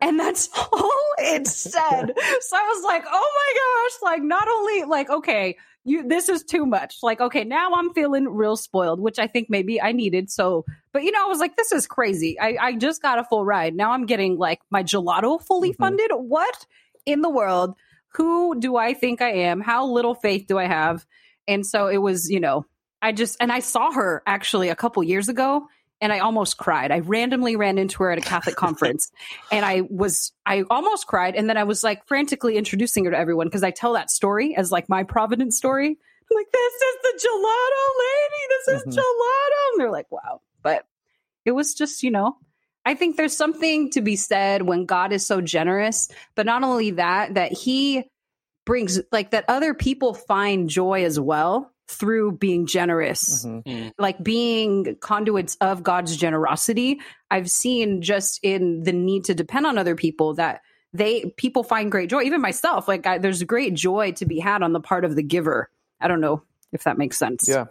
And that's all it said. so I was like, oh my gosh, like not only like, okay, you this is too much. Like, okay, now I'm feeling real spoiled, which I think maybe I needed. So, but you know, I was like, this is crazy. I, I just got a full ride. Now I'm getting like my gelato fully
Mhm.
funded. What in the world? Who do I think I am? How little faith do I have? And so it was, you know, I just and I saw her actually a couple years ago and I almost cried. I randomly ran into her at a Catholic conference and I was I almost cried and then I was like frantically introducing her to everyone because I tell that story as like my Providence story. I'm like, this is the gelato lady. This is
Mhm.
gelato. And they're like, wow. But it was just, you know, I think there's something to be said when God is so generous, but not only that, that he brings like that other people find joy as well through being generous
Mhm.
like being conduits of God's generosity, I've seen just in the need to depend on other people that they people find great joy. Even myself, like I, there's great joy to be had on the part of the giver. I don't know if that makes sense.
Yeah.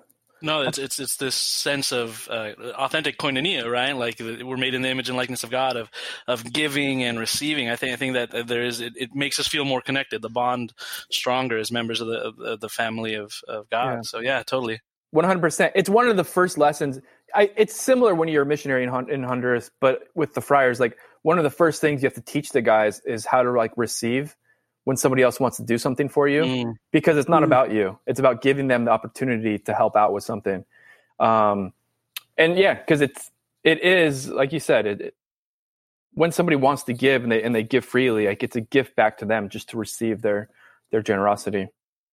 No, it's it's it's this sense of uh, authentic koinonia, right? Like we're made in the image and likeness of God, of of giving and receiving. I think I think that there is it, it makes us feel more connected, the bond stronger as members of the of the family of, of God.
Yeah.
So yeah, totally.
One hundred percent. It's one of the first lessons. I, it's similar when you're a missionary in, in Honduras, but with the friars, like one of the first things you have to teach the guys is how to like receive when somebody else wants to do something for you,
Mm.
because it's not
Mm.
about you. It's about giving them the opportunity to help out with something. Um, and yeah, because it's it is like you said, it, it- when somebody wants to give and they and they give freely, like it's a gift back to them just to receive their their generosity.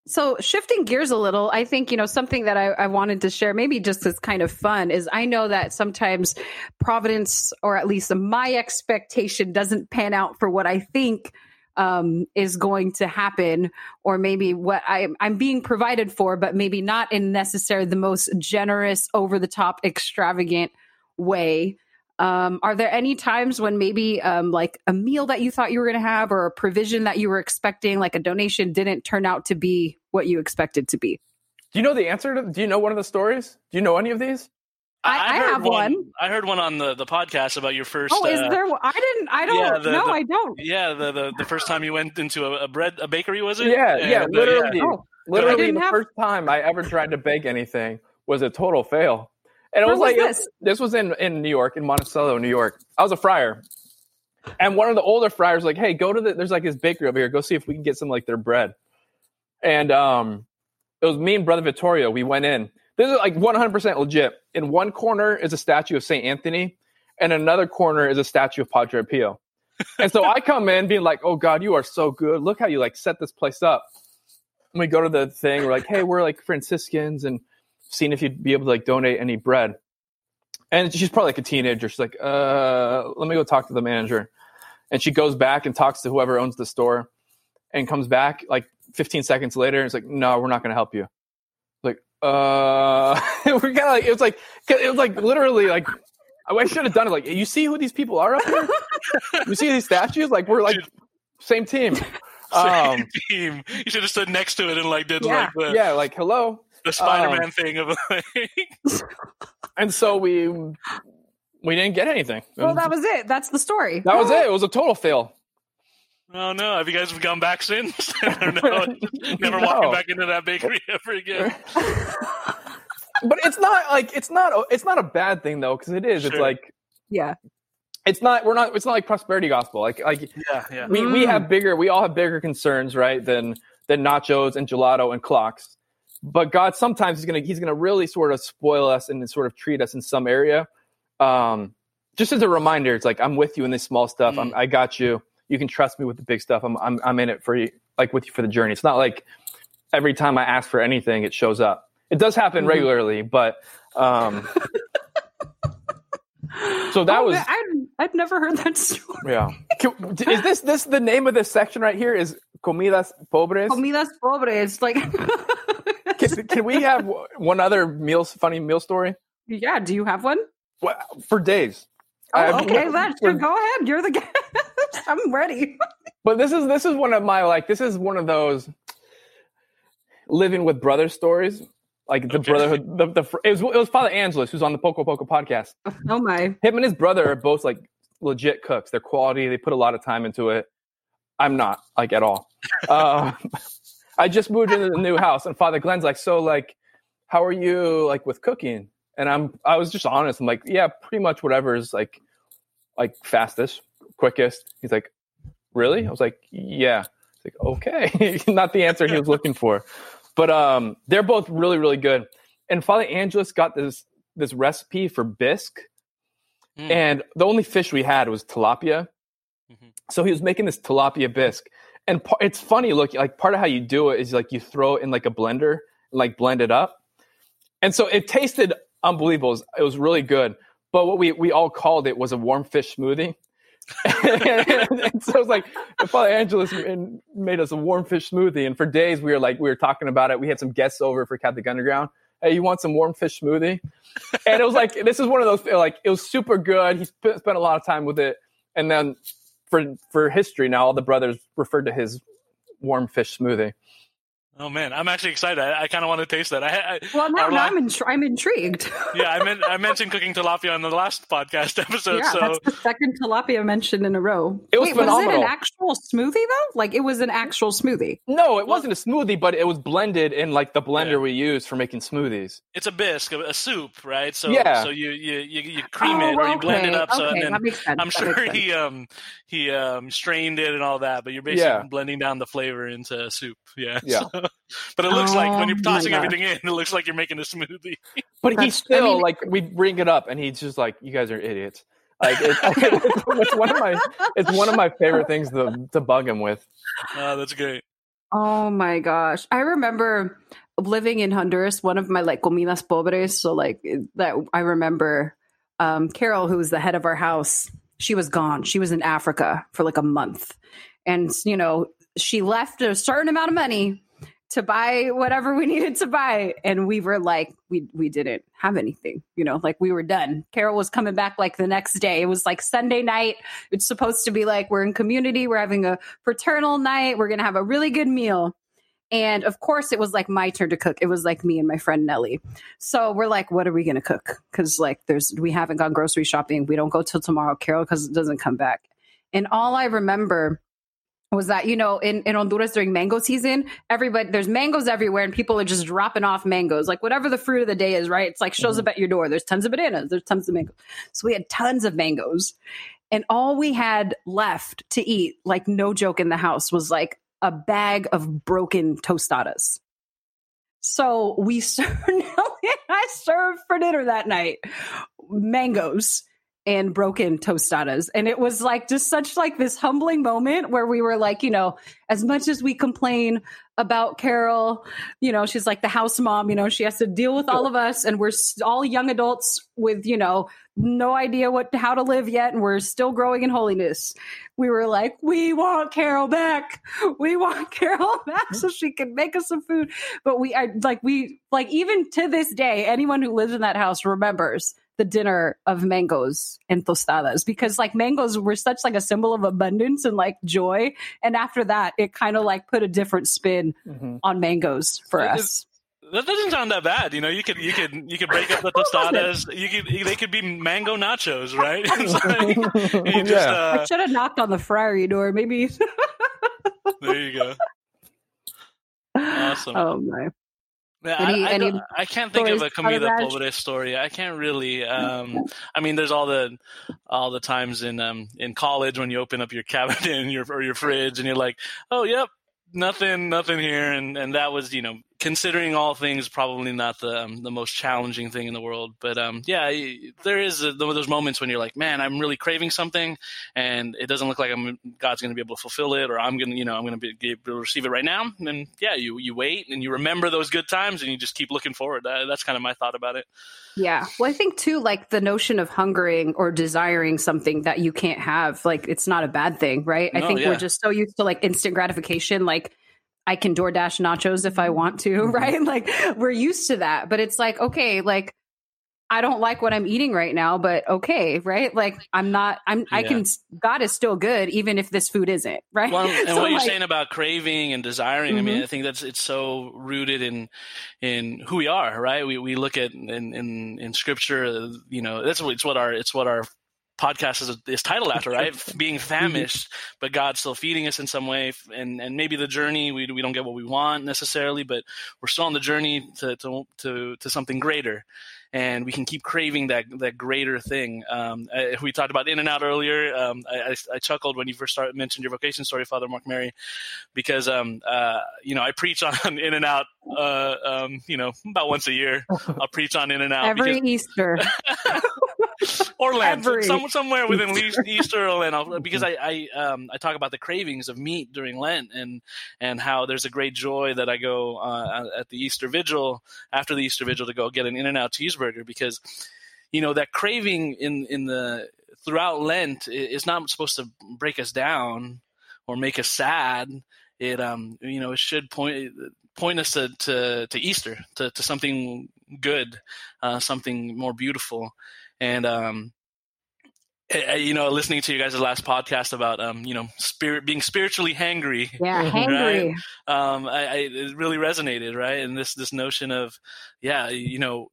So shifting gears a little, I think, you know, something that I, I wanted to share, maybe just as kind of fun, is I know that sometimes Providence, or at least my expectation, doesn't pan out for what I think um, is going to happen, or maybe what I, I'm being provided for, but maybe not in necessarily the most generous, over the top, extravagant way. Um, are there any times when maybe um, like a meal that you thought you were going to have or a provision that you were expecting, like a donation, didn't turn out to be what you expected to be?
Do you know the answer to? Do you know one of the stories? Do you know any of these?
I- I
heard
have one.
I heard one on the, the podcast about your first.
Oh, is
uh,
there? I didn't. I don't.
yeah, the-
no,
the-
I don't.
Yeah, the, the the first time you went into a, a bread a bakery was it?
Yeah, yeah,
And, uh,
literally.
Oh,
Literally,
didn't
the
have-
first time I ever tried to bake anything was a total fail. And it was
was
like
this?
this was in in New York, in Monticello, New York. I was a friar, and one of the older friars was like, "Hey, go to the there's like this bakery over here. Go see if we can get some like their bread." And um, it was me and brother Vittorio. We went in. This is like 100% legit. In one corner is a statue of Saint Anthony, and another corner is a statue of Padre Pio. and so I come in being like, "Oh God, you are so good. Look how you like set this place up." And we go to the thing. We're like, "Hey, we're like Franciscans, and seeing if you'd be able to like donate any bread." And she's probably like a teenager. She's like, "Uh, let me go talk to the manager." And she goes back and talks to whoever owns the store, and comes back like 15 seconds later. And it's like, "No, we're not going to help you." Like, uh, we're kind of like it was like it was like literally like I should have done it. Like, you see who these people are up here? you see these statues? Like, we're like same team. Um,
Same team. You should have stood next to it and like did
Yeah.
like the,
yeah, like hello.
the Spider-Man
um,
thing of like,
And so we we didn't get anything.
Well, that was it. That's the story.
that was it. It was a total fail.
Oh no, have you guys gone back since? no, never
No.
walking back into that bakery ever again.
But it's not like it's not it's not a bad thing though because it is. It's like
Yeah.
it's not we're not it's not like prosperity gospel. Like like
Yeah, yeah.
we, we
Mm.
have bigger we all have bigger concerns right than than nachos and gelato and clocks but god sometimes he's gonna he's gonna really sort of spoil us and sort of treat us in some area um just as a reminder it's like i'm with you in this small stuff I'm, i got you you can trust me with the big stuff I'm, I'm i'm in it for you like with you for the journey it's not like every time i ask for anything it shows up it does happen
Mhm.
regularly but um so that
Oh,
was
I'd, I'd never heard that story.
yeah. Can- Is this this the name of this section right here? Is comidas pobres?
Comidas pobres. Like,
Can, can we have one other meal funny meal story
yeah. Do you have one?
Well, for days?
Oh, okay,
let's
go ahead. You're the guest. I'm ready.
But this is this is one of my like this is one of those living with brothers stories. Like the
Okay.
brotherhood, the, the fr- it was it was Father Angelus who's on the Poco Poco podcast.
Oh my.
Him and his brother are both like legit cooks. They're quality. They put a lot of time into it. I'm not like at all. uh, I just moved into the new house, and Father Glenn's like, so like, how are you like with cooking? And I'm I was just honest. I'm like, yeah, pretty much whatever is like like fastest, quickest. He's like, really? I was like, yeah. He's like, okay, not the answer he was looking for, but um, they're both really really good. And Father Angelus got this this recipe for bisque,
Mm.
and the only fish we had was tilapia.
Mhm.
So he was making this tilapia bisque, and par- it's funny. Look, like part of how you do it is like you throw it in like a blender and like blend it up, and so it tasted unbelievable. It was, it was really good. But what we we all called it was a warm fish smoothie. and so it was like Father Angelus and made us a warm fish smoothie, and for days we were like we were talking about it. We had some guests over for Catholic Underground. Hey, you want some warm fish smoothie? And it was like this is one of those like it was super good. He sp- spent a lot of time with it, and then for for history now, all the brothers referred to his warm fish smoothie.
Oh man, I'm actually excited. I, I kind of want to taste that. I, I
well, now, now I'm, intri- I'm intrigued.
yeah, I meant I mentioned cooking tilapia on the last podcast episode.
yeah,
so
that's the second tilapia mentioned in a row.
It was
Wait, was it an actual smoothie though? Like it was an actual smoothie.
No, it wasn't a smoothie, but it was blended in like the blender
Yeah.
we use for making smoothies.
it's a bisque, a, a soup, right? So
Yeah.
so you you you, you cream
Oh,
it or you blend it
okay,
up. So and then
that makes sense.
I'm sure
makes sense.
he um he um strained it and all that, but you're basically
Yeah.
blending down the flavor into soup. Yeah.
Yeah.
So- but it looks like when
Oh
you're tossing everything in, it looks like you're making a smoothie.
But he
That's- I
still
mean-
like we bring it up, and he's just like, "You guys are idiots." Like it's, it's one of my it's one of my favorite things to to bug him with.
Oh, that's great.
Oh my gosh. I remember living in Honduras, one of my like comidas pobres. So like that I remember um Carol, who was the head of our house, she was gone. She was in Africa for like a month. And you know, she left a certain amount of money to buy whatever we needed to buy. And we were like, we we didn't have anything, you know, like we were done. Carol was coming back like the next day. It was like Sunday night. It's supposed to be like we're in community, we're having a fraternal night, we're gonna have a really good meal. And of course, it was like my turn to cook. It was like me and my friend Nellie. So we're like, what are we going to cook? Because like, there's we haven't gone grocery shopping. We don't go till tomorrow, Carol, because it doesn't come back. And all I remember was that you know in, in honduras during mango season everybody there's mangoes everywhere and people are just dropping off mangoes. Like whatever the fruit of the day is right? It's like shows mm-hmm. up at your door. There's tons of bananas. There's tons of mangoes. So we had tons of mangoes. And all we had left to eat like no joke in the house was like a bag of broken tostadas. So we served i served for dinner that night mangoes and broken tostadas. And it was like just such like this humbling moment where we were like you know as much as we complain about carol you know she's like the house mom you know she has to deal with all of us and we're all young adults with you know no idea what how to live yet and we're still growing in holiness. We were like we want carol back. We want carol back so she can make us some food. But we are like we like even to this day anyone who lives in that house remembers the dinner of mangoes and tostadas because like mangoes were such like a symbol of abundance and like joy and after that it kind of like put a different spin
Mhm.
on mangoes for
It-
us
That doesn't sound that bad. You know, you could you could you could break up the tostadas. You could they could be mango nachos, right? Like, you just,
Yeah.
i
uh,
should have knocked on the friary door maybe
there you go. Awesome.
oh my
Yeah,
Any-
I, I,
any
I can't think of a
stories out
comida
that?
pobre story. I can't really. Um, I mean, there's all the all the times in um, in college when you open up your cabinet and your or your fridge and you're like, oh, yep, nothing, nothing here, and and that was you know considering all things probably not the um, the most challenging thing in the world. But um, yeah, there is a, those moments when you're like, man, I'm really craving something, and it doesn't look like I'm God's going to be able to fulfill it, or I'm going to you know I'm going to be able to receive it right now. And yeah, you you wait and you remember those good times, and you just keep looking forward. That, that's kind of my thought about it.
Yeah. Well, I think too, like the notion of hungering or desiring something that you can't have, like it's not a bad thing, right? I think
yeah.
we're just so used to like instant gratification. Like I can DoorDash nachos if I want to,
Mm-hmm.
right? Like we're used to that. But it's like, okay, like I don't like what I'm eating right now, but okay, right? Like I'm not, I'm, I can, God is still good, even if this food isn't, right?
Well, and
So,
what you're saying about craving and desiring, I mean,
Mhm.
I think that's it's so rooted in in who we are, right? We we look at in in, in scripture, uh, you know, that's what it's what our it's what our podcast is, is titled after, right? Being famished, but God's still feeding us in some way, and and maybe the journey we we don't get what we want necessarily, but we're still on the journey to to to, to something greater and we can keep craving that that greater thing. Um, I, we talked about In-N-Out earlier. Um, I, I, I, chuckled when you first started mentioned your vocation story, Father Mark Mary, because um, uh, you know I preach on In-N-Out. Uh, um, you know, about once a year, I'll preach on In-N-Out
every
because,
Easter.
Or Lent,
Every-
some, somewhere within Easter or Lent, because I I, um, I talk about the cravings of meat during Lent and and how there's a great joy that I go uh, at the Easter Vigil after the Easter Vigil to go get an In-N-Out cheeseburger because you know that craving in in the throughout Lent is not supposed to break us down or make us sad. It um you know it should point point us to to, to Easter to, to something good, uh, something more beautiful, and um you know listening to you guys' last podcast about um you know spirit being spiritually hangry
Yeah, hangry.
um, I, I it really resonated, right? And this this notion of, yeah, you know,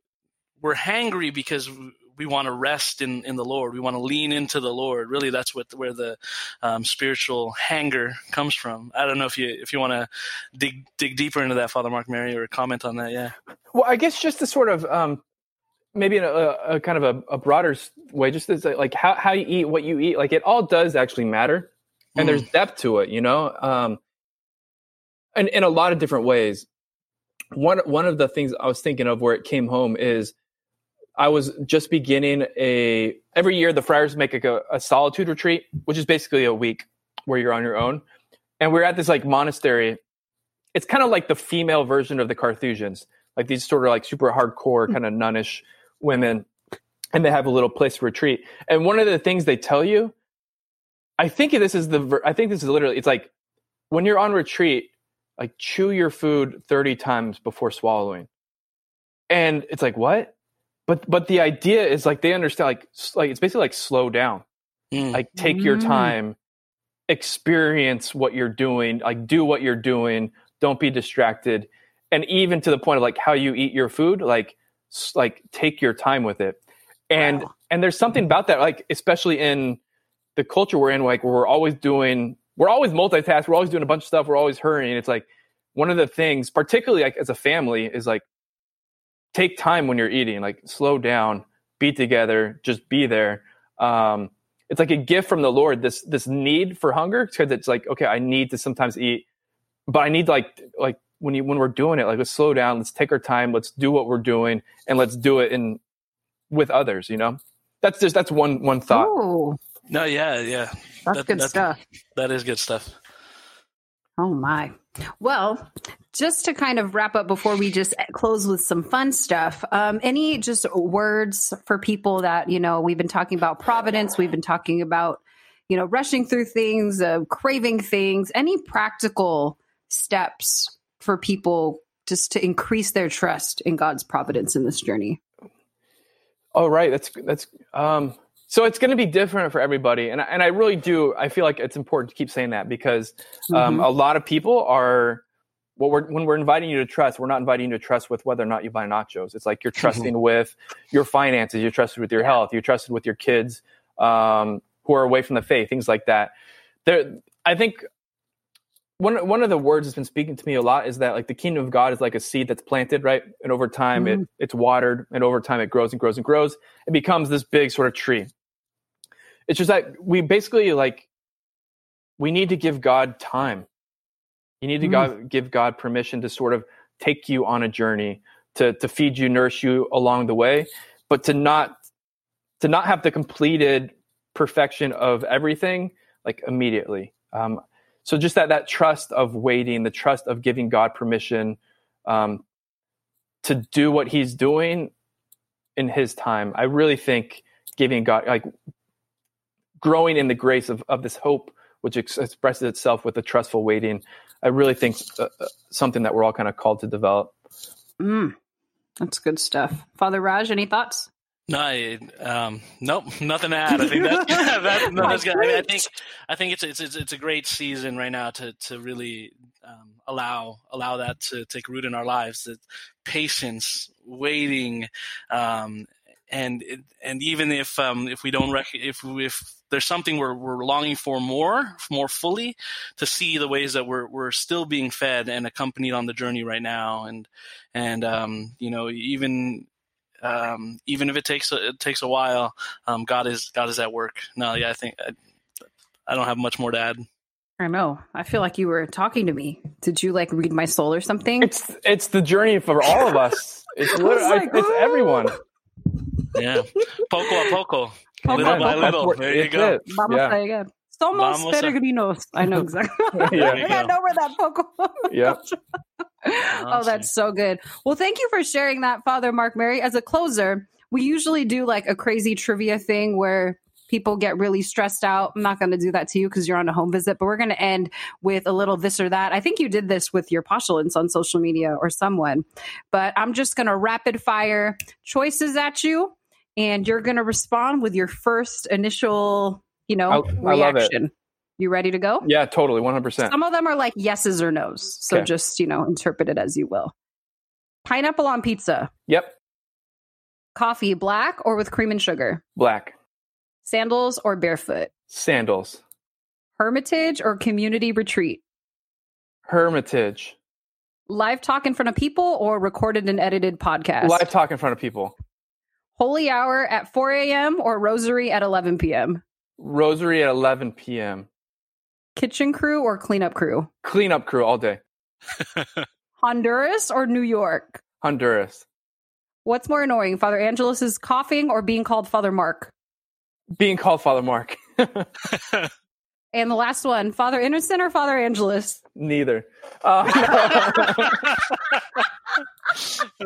we're hangry because we want to rest in in the Lord. We want to lean into the Lord. Really, that's what where the um, spiritual hanger comes from. I don't know if you if you want to dig dig deeper into that, Father Mark Mary, or comment on that. Yeah.
Well, I guess just to sort of um, maybe in a, a kind of a, a broader way, just as like how, how you eat, what you eat, like it all does actually matter, and there's depth to it, you know, um, and in a lot of different ways. One one of the things I was thinking of where it came home is I was just beginning a every year the friars make like a, a solitude retreat, which is basically a week where you're on your own, and we're at this like monastery. It's kind of like the female version of the Carthusians like these sort of like super hardcore kind of nunnish women and they have a little place to retreat. And one of the things they tell you i think this is the ver- i think this is literally it's like when you're on retreat like chew your food 30 times before swallowing. And it's like what? But but the idea is like they understand like like it's basically like slow down.
Mm.
like take your
Mm.
time experience what you're doing like do what you're doing don't be distracted. And even to the point of like how you eat your food like s- like take your time with it. And
Wow.
and there's something about that like especially in the culture we're in like where we're always doing we're always multitask we're always doing a bunch of stuff we're always hurrying. It's like one of the things particularly like as a family is like take time when you're eating like slow down be together just be there. Um it's like a gift from the lord this this need for hunger because it's like okay i need to sometimes eat but i need to like like when you when we're doing it like let's slow down let's take our time let's do what we're doing and let's do it in with others you know that's just that's one one thought
Oh,
No, yeah, yeah.
that's
That-
good
that's-
stuff.
That is good stuff.
Oh my. Well, just to kind of wrap up before we just close with some fun stuff, um, any just words for people that, you know, we've been talking about providence, we've been talking about, you know, rushing through things, uh, craving things, any practical steps for people just to increase their trust in God's providence in this journey?
Oh, right. That's that's um so it's going to be different for everybody, and I- and I really do. I feel like it's important to keep saying that because um,
Mhm.
a lot of people are. What we're, when we're inviting you to trust, we're not inviting you to trust with whether or not you buy nachos. It's like you're trusting with your finances, you're trusted with your health, you're trusted with your kids um, who are away from the faith, things like that. There, I think one one of the words that's been speaking to me a lot is that like the kingdom of God is like a seed that's planted, right? And over time it it's watered, and over time it grows and grows and grows. It becomes this big sort of tree. It's just that we basically like we need to give God time. You need to
Mm.
God, give God permission to sort of take you on a journey to to feed you, nourish you along the way, but to not to not have the completed perfection of everything like immediately. Um, so just that that trust of waiting, the trust of giving God permission um, to do what He's doing in His time. I really think giving God like growing in the grace of of this hope, which ex- expresses itself with a trustful waiting. I really think uh, uh, something that we're all kind of called to develop.
Mm, that's good stuff. Father Raj, any thoughts?
No, I, um, nope, nothing to add. I think that, that no, that's good. I, mean, I think I think it's, it's it's a great season right now to to really um, allow allow that to take root in our lives. That patience, waiting, um, and and even if um, if we don't rec- if if there's something we're we're longing for more more fully to see the ways that we're we're still being fed and accompanied on the journey right now and and um, you know even um, even if it takes a, it takes a while um, God is God is at work no yeah I think I, I don't have much more to add
I know. I feel like you were talking to me. Did you like read my soul or something?
It's it's the journey for all of us. It's literally,
like,
it's everyone.
yeah poco a poco
Poco
little
a
by
poco.
little there you
It's
go
it.
Vamos
Yeah.
a again. Somos
Vamos a-
peregrinos. I know exactly.
Yeah.
I gotta know where that poco.
Yeah.
oh, that's so good. Well, thank you for sharing that, Father Mark Mary. As a closer, we usually do like a crazy trivia thing where people get really stressed out. I'm not going to do that to you because you're on a home visit, but we're going to end with a little this or that. I think you did this with your postulants on social media or someone, but I'm just going to rapid fire choices at you, and you're going to respond with your first initial, you know,
I- I love it.
reaction. You ready to go?
Yeah, totally, one hundred percent.
Some of them are like yeses or nos. So
Okay.
just, you know, interpret it as you will. Pineapple on pizza,
Yep,
coffee black or with cream and sugar,
black
sandals or barefoot,
sandals,
hermitage or community retreat,
hermitage,
live talk in front of people or recorded and edited podcast,
live talk in front of people,
holy hour at 4 a.m. or rosary at 11 p.m.,
rosary at eleven p.m.
kitchen crew or cleanup crew,
Cleanup crew all day.
Honduras or New York.
Honduras,
What's more annoying, Father Angelus is coughing or being called Father Mark?
being called Father Mark.
And the last one, Father Innocent or Father Angelus?
Neither. Uh,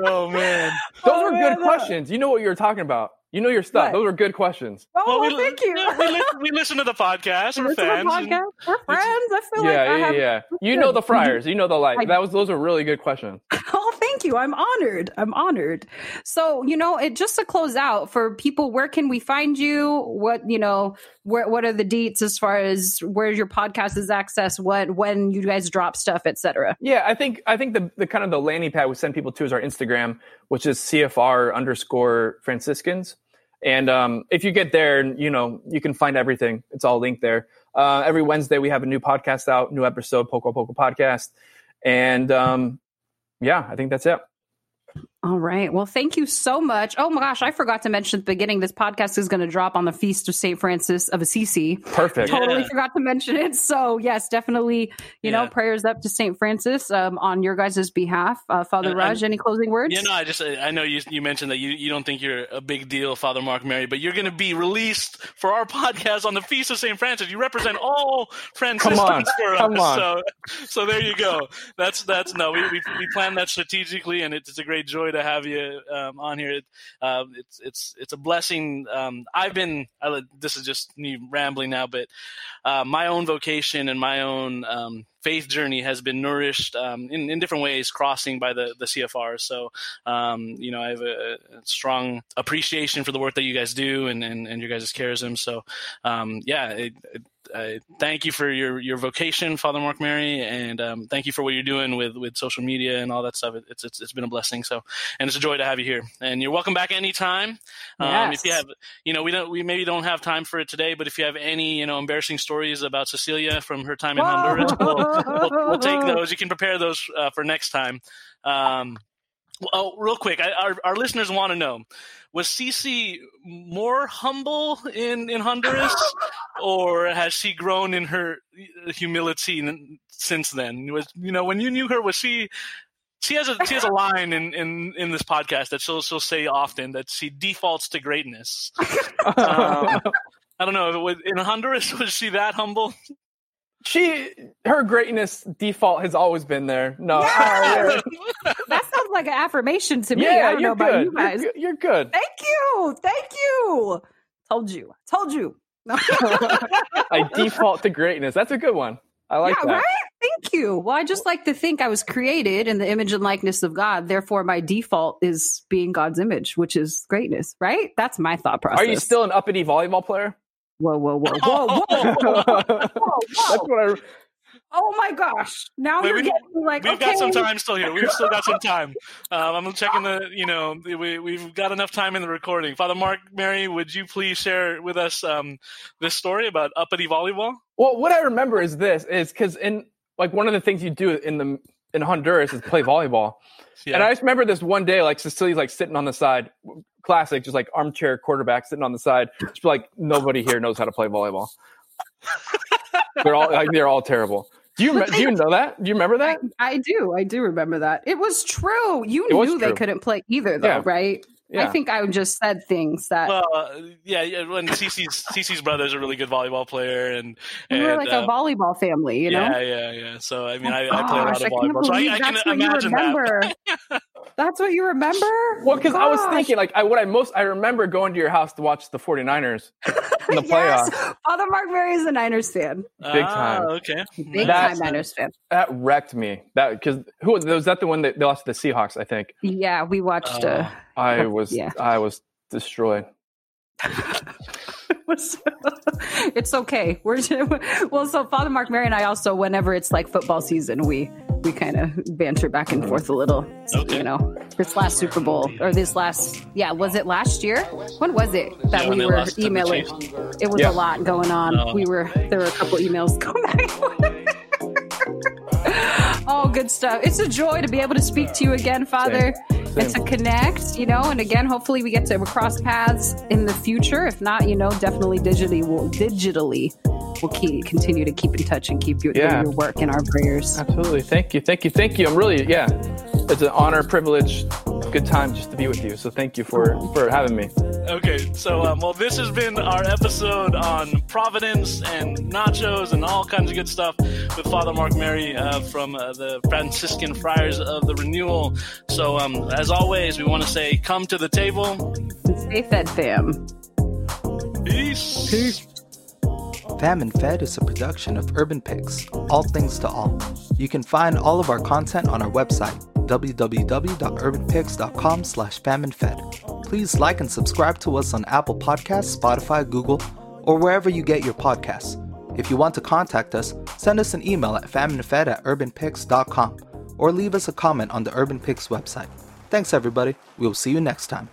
oh man
those
Oh,
were
man,
good
that-
questions. You know what you were talking about. You know your stuff.
What?
Those were good questions.
Oh,
Well,
well,
we,
thank you.
We, li- we listen to the podcast. We're
Listen to the
fans. and-
podcast. We're friends. I feel
yeah,
like I
yeah,
have.
yeah. You
good.
know the friars. You know the like.
I-
That was those are really good questions.
Oh, thank you. I'm honored. I'm honored. So, you know, it just to close out for people, where can we find you? What, you know, where what are the dates as far as where your podcast is accessed, what when you guys drop stuff, etc.
Yeah, I think I think the, the kind of the landing pad we send people to is our Instagram, which is CFR underscore Franciscans. And um, if you get there, you know you can find everything. It's all linked there. Uh, every Wednesday we have a new podcast out, new episode, Poco Poco podcast, and um, yeah, I think that's it.
All right. Well, thank you so much. Oh my gosh, I forgot to mention at the beginning this podcast is going to drop on the feast of St. Francis of Assisi.
Perfect.
Yeah.
totally forgot to mention it. So yes, definitely, you know, prayers up to Saint Francis um, on your guys' behalf. Uh, Father
And-
Raj, any closing words?
You know, I just I know you you mentioned that you, you don't think you're a big deal, Father Mark Mary, but you're going to be released for our podcast on the Feast of St. Francis. You represent all Franciscans
on,
for
come
us.
on.
So so there you go. That's that's no, we we, we planned that strategically, and it's, it's a great joy to have you um, on here. Um, it's it's it's a blessing. Um, I've been I, this is just me rambling now, but uh, my own vocation and my own um, faith journey has been nourished um, in, in different ways, crossing by the, the CFR. So, um, you know, I have a, a strong appreciation for the work that you guys do and, and, and your guys' charism. So, um, yeah, it, it, I thank you for your, your vocation, Father Mark Mary, and um, thank you for what you're doing with, with social media and all that stuff. It, it's, it's it's been a blessing. So, and it's a joy to have you here. And you're welcome back anytime. Um, If you have, you know, we don't we maybe don't have time for it today, but if you have any, you know, embarrassing stories about Cecilia from her time in Honduras, we'll, we'll, we'll take those. You can prepare those uh, for next time. Um, oh, real quick, I, our our listeners want to know: Was Cece more humble in in Honduras, or has she grown in her humility since then? Was you know when you knew her, was she? She has a she has a line in, in, in this podcast that she'll she'll say often that she defaults to greatness. Um, I don't know. was- In Honduras, was she that humble?
she her greatness default has always been there. No,
Yeah.
yeah,
that sounds like an affirmation to me.
yeah,
I don't know
you're
about
good.
you guys.
You're, good. you're good.
Thank you. Thank you. Told you. Told you. No.
I default to greatness. That's a good one. I like
yeah,
that.
right? Thank you. Well, I just like to think I was created in the image and likeness of God. Therefore, my default is being God's image, which is greatness, right? That's my thought process.
Are you still an uppity volleyball player?
Whoa, whoa, whoa, whoa, whoa, whoa, whoa,
That's
whoa.
what I.
Oh my gosh! Now
Wait,
you're
we-
getting like
We've
okay.
got some time still here. We've still got some time. Um, I'm checking the, you know, we, we've got enough time in the recording. Father Mark, Mary, would you please share with us um, this story about uppity volleyball?
Well, what I remember is this is because in like one of the things you do in the in Honduras is play volleyball.
Yeah.
And I just remember this one day, like Cecilia's like sitting on the side, classic, just like armchair quarterback sitting on the side. Just like nobody here knows how to play volleyball. they're all like they're all terrible. Do you
But
do you know that? Do you remember that?
I do. I do remember that. It was true. You
It was
knew they
true.
couldn't play either, though,
Yeah.
right?
Yeah.
I think I just said things that
Well, uh, yeah, yeah. When Cece's Cece's brother's a really good volleyball player, and
we were
and,
like
uh,
a volleyball family, you know.
yeah, yeah, yeah. So I mean, I, I play a lot
Gosh,
of
I can't
volleyball, so I,
believe
I can
that's what you
imagine that.
remember. that's what you remember?
Well, because I was thinking, like, I what I most I remember going to your house to watch the 49ers in the
yes,
playoffs.
Father Mark Mary is a Niners fan.
Big time.
Ah, okay.
Big
That's-
time Niners fan.
That wrecked me. That because who was that? The one that they lost to the Seahawks, I think.
Yeah, we watched. Uh,
I was
Yeah.
I was destroyed.
it's okay. We're well. So Father Mark Mary and I also, whenever it's like football season, we we kind of banter back and forth a little.
Okay.
You know, this last Super Bowl or this last, yeah, was it last year? When was it that
Yeah,
we were
lost to the
emailing? It was
Yeah.
a lot going on.
Oh.
We were there were a couple emails going back. Oh, good stuff. It's a joy to be able to speak to you again, Father, and to connect, you know, and again, hopefully we get to cross paths in the future. If not, you know, definitely digitally, we'll digitally, we'll keep, continue to keep in touch and keep your,
Yeah.
your work in our prayers.
Absolutely. Thank you. Thank you. Thank you. I'm really yeah. It's an honor, privilege, good time just to be with you. So thank you for for having me.
Okay, so um, well, this has been our episode on Providence and nachos and all kinds of good stuff with Father Mark Mary uh, from uh, the Franciscan Friars of the Renewal. So, um, as always, we want to say, come to the table.
Stay fed, fam.
Peace. Peace.
Famine Fed is a production of Urban Picks, all things to all. You can find all of our content on our website, www.urbanpicks.com slash famineFed. Please like and subscribe to us on Apple Podcasts, Spotify, Google, or wherever you get your podcasts. If you want to contact us, send us an email at faminefed at urbanpicks.com or leave us a comment on the Urban Picks website. Thanks everybody. We will see you next time.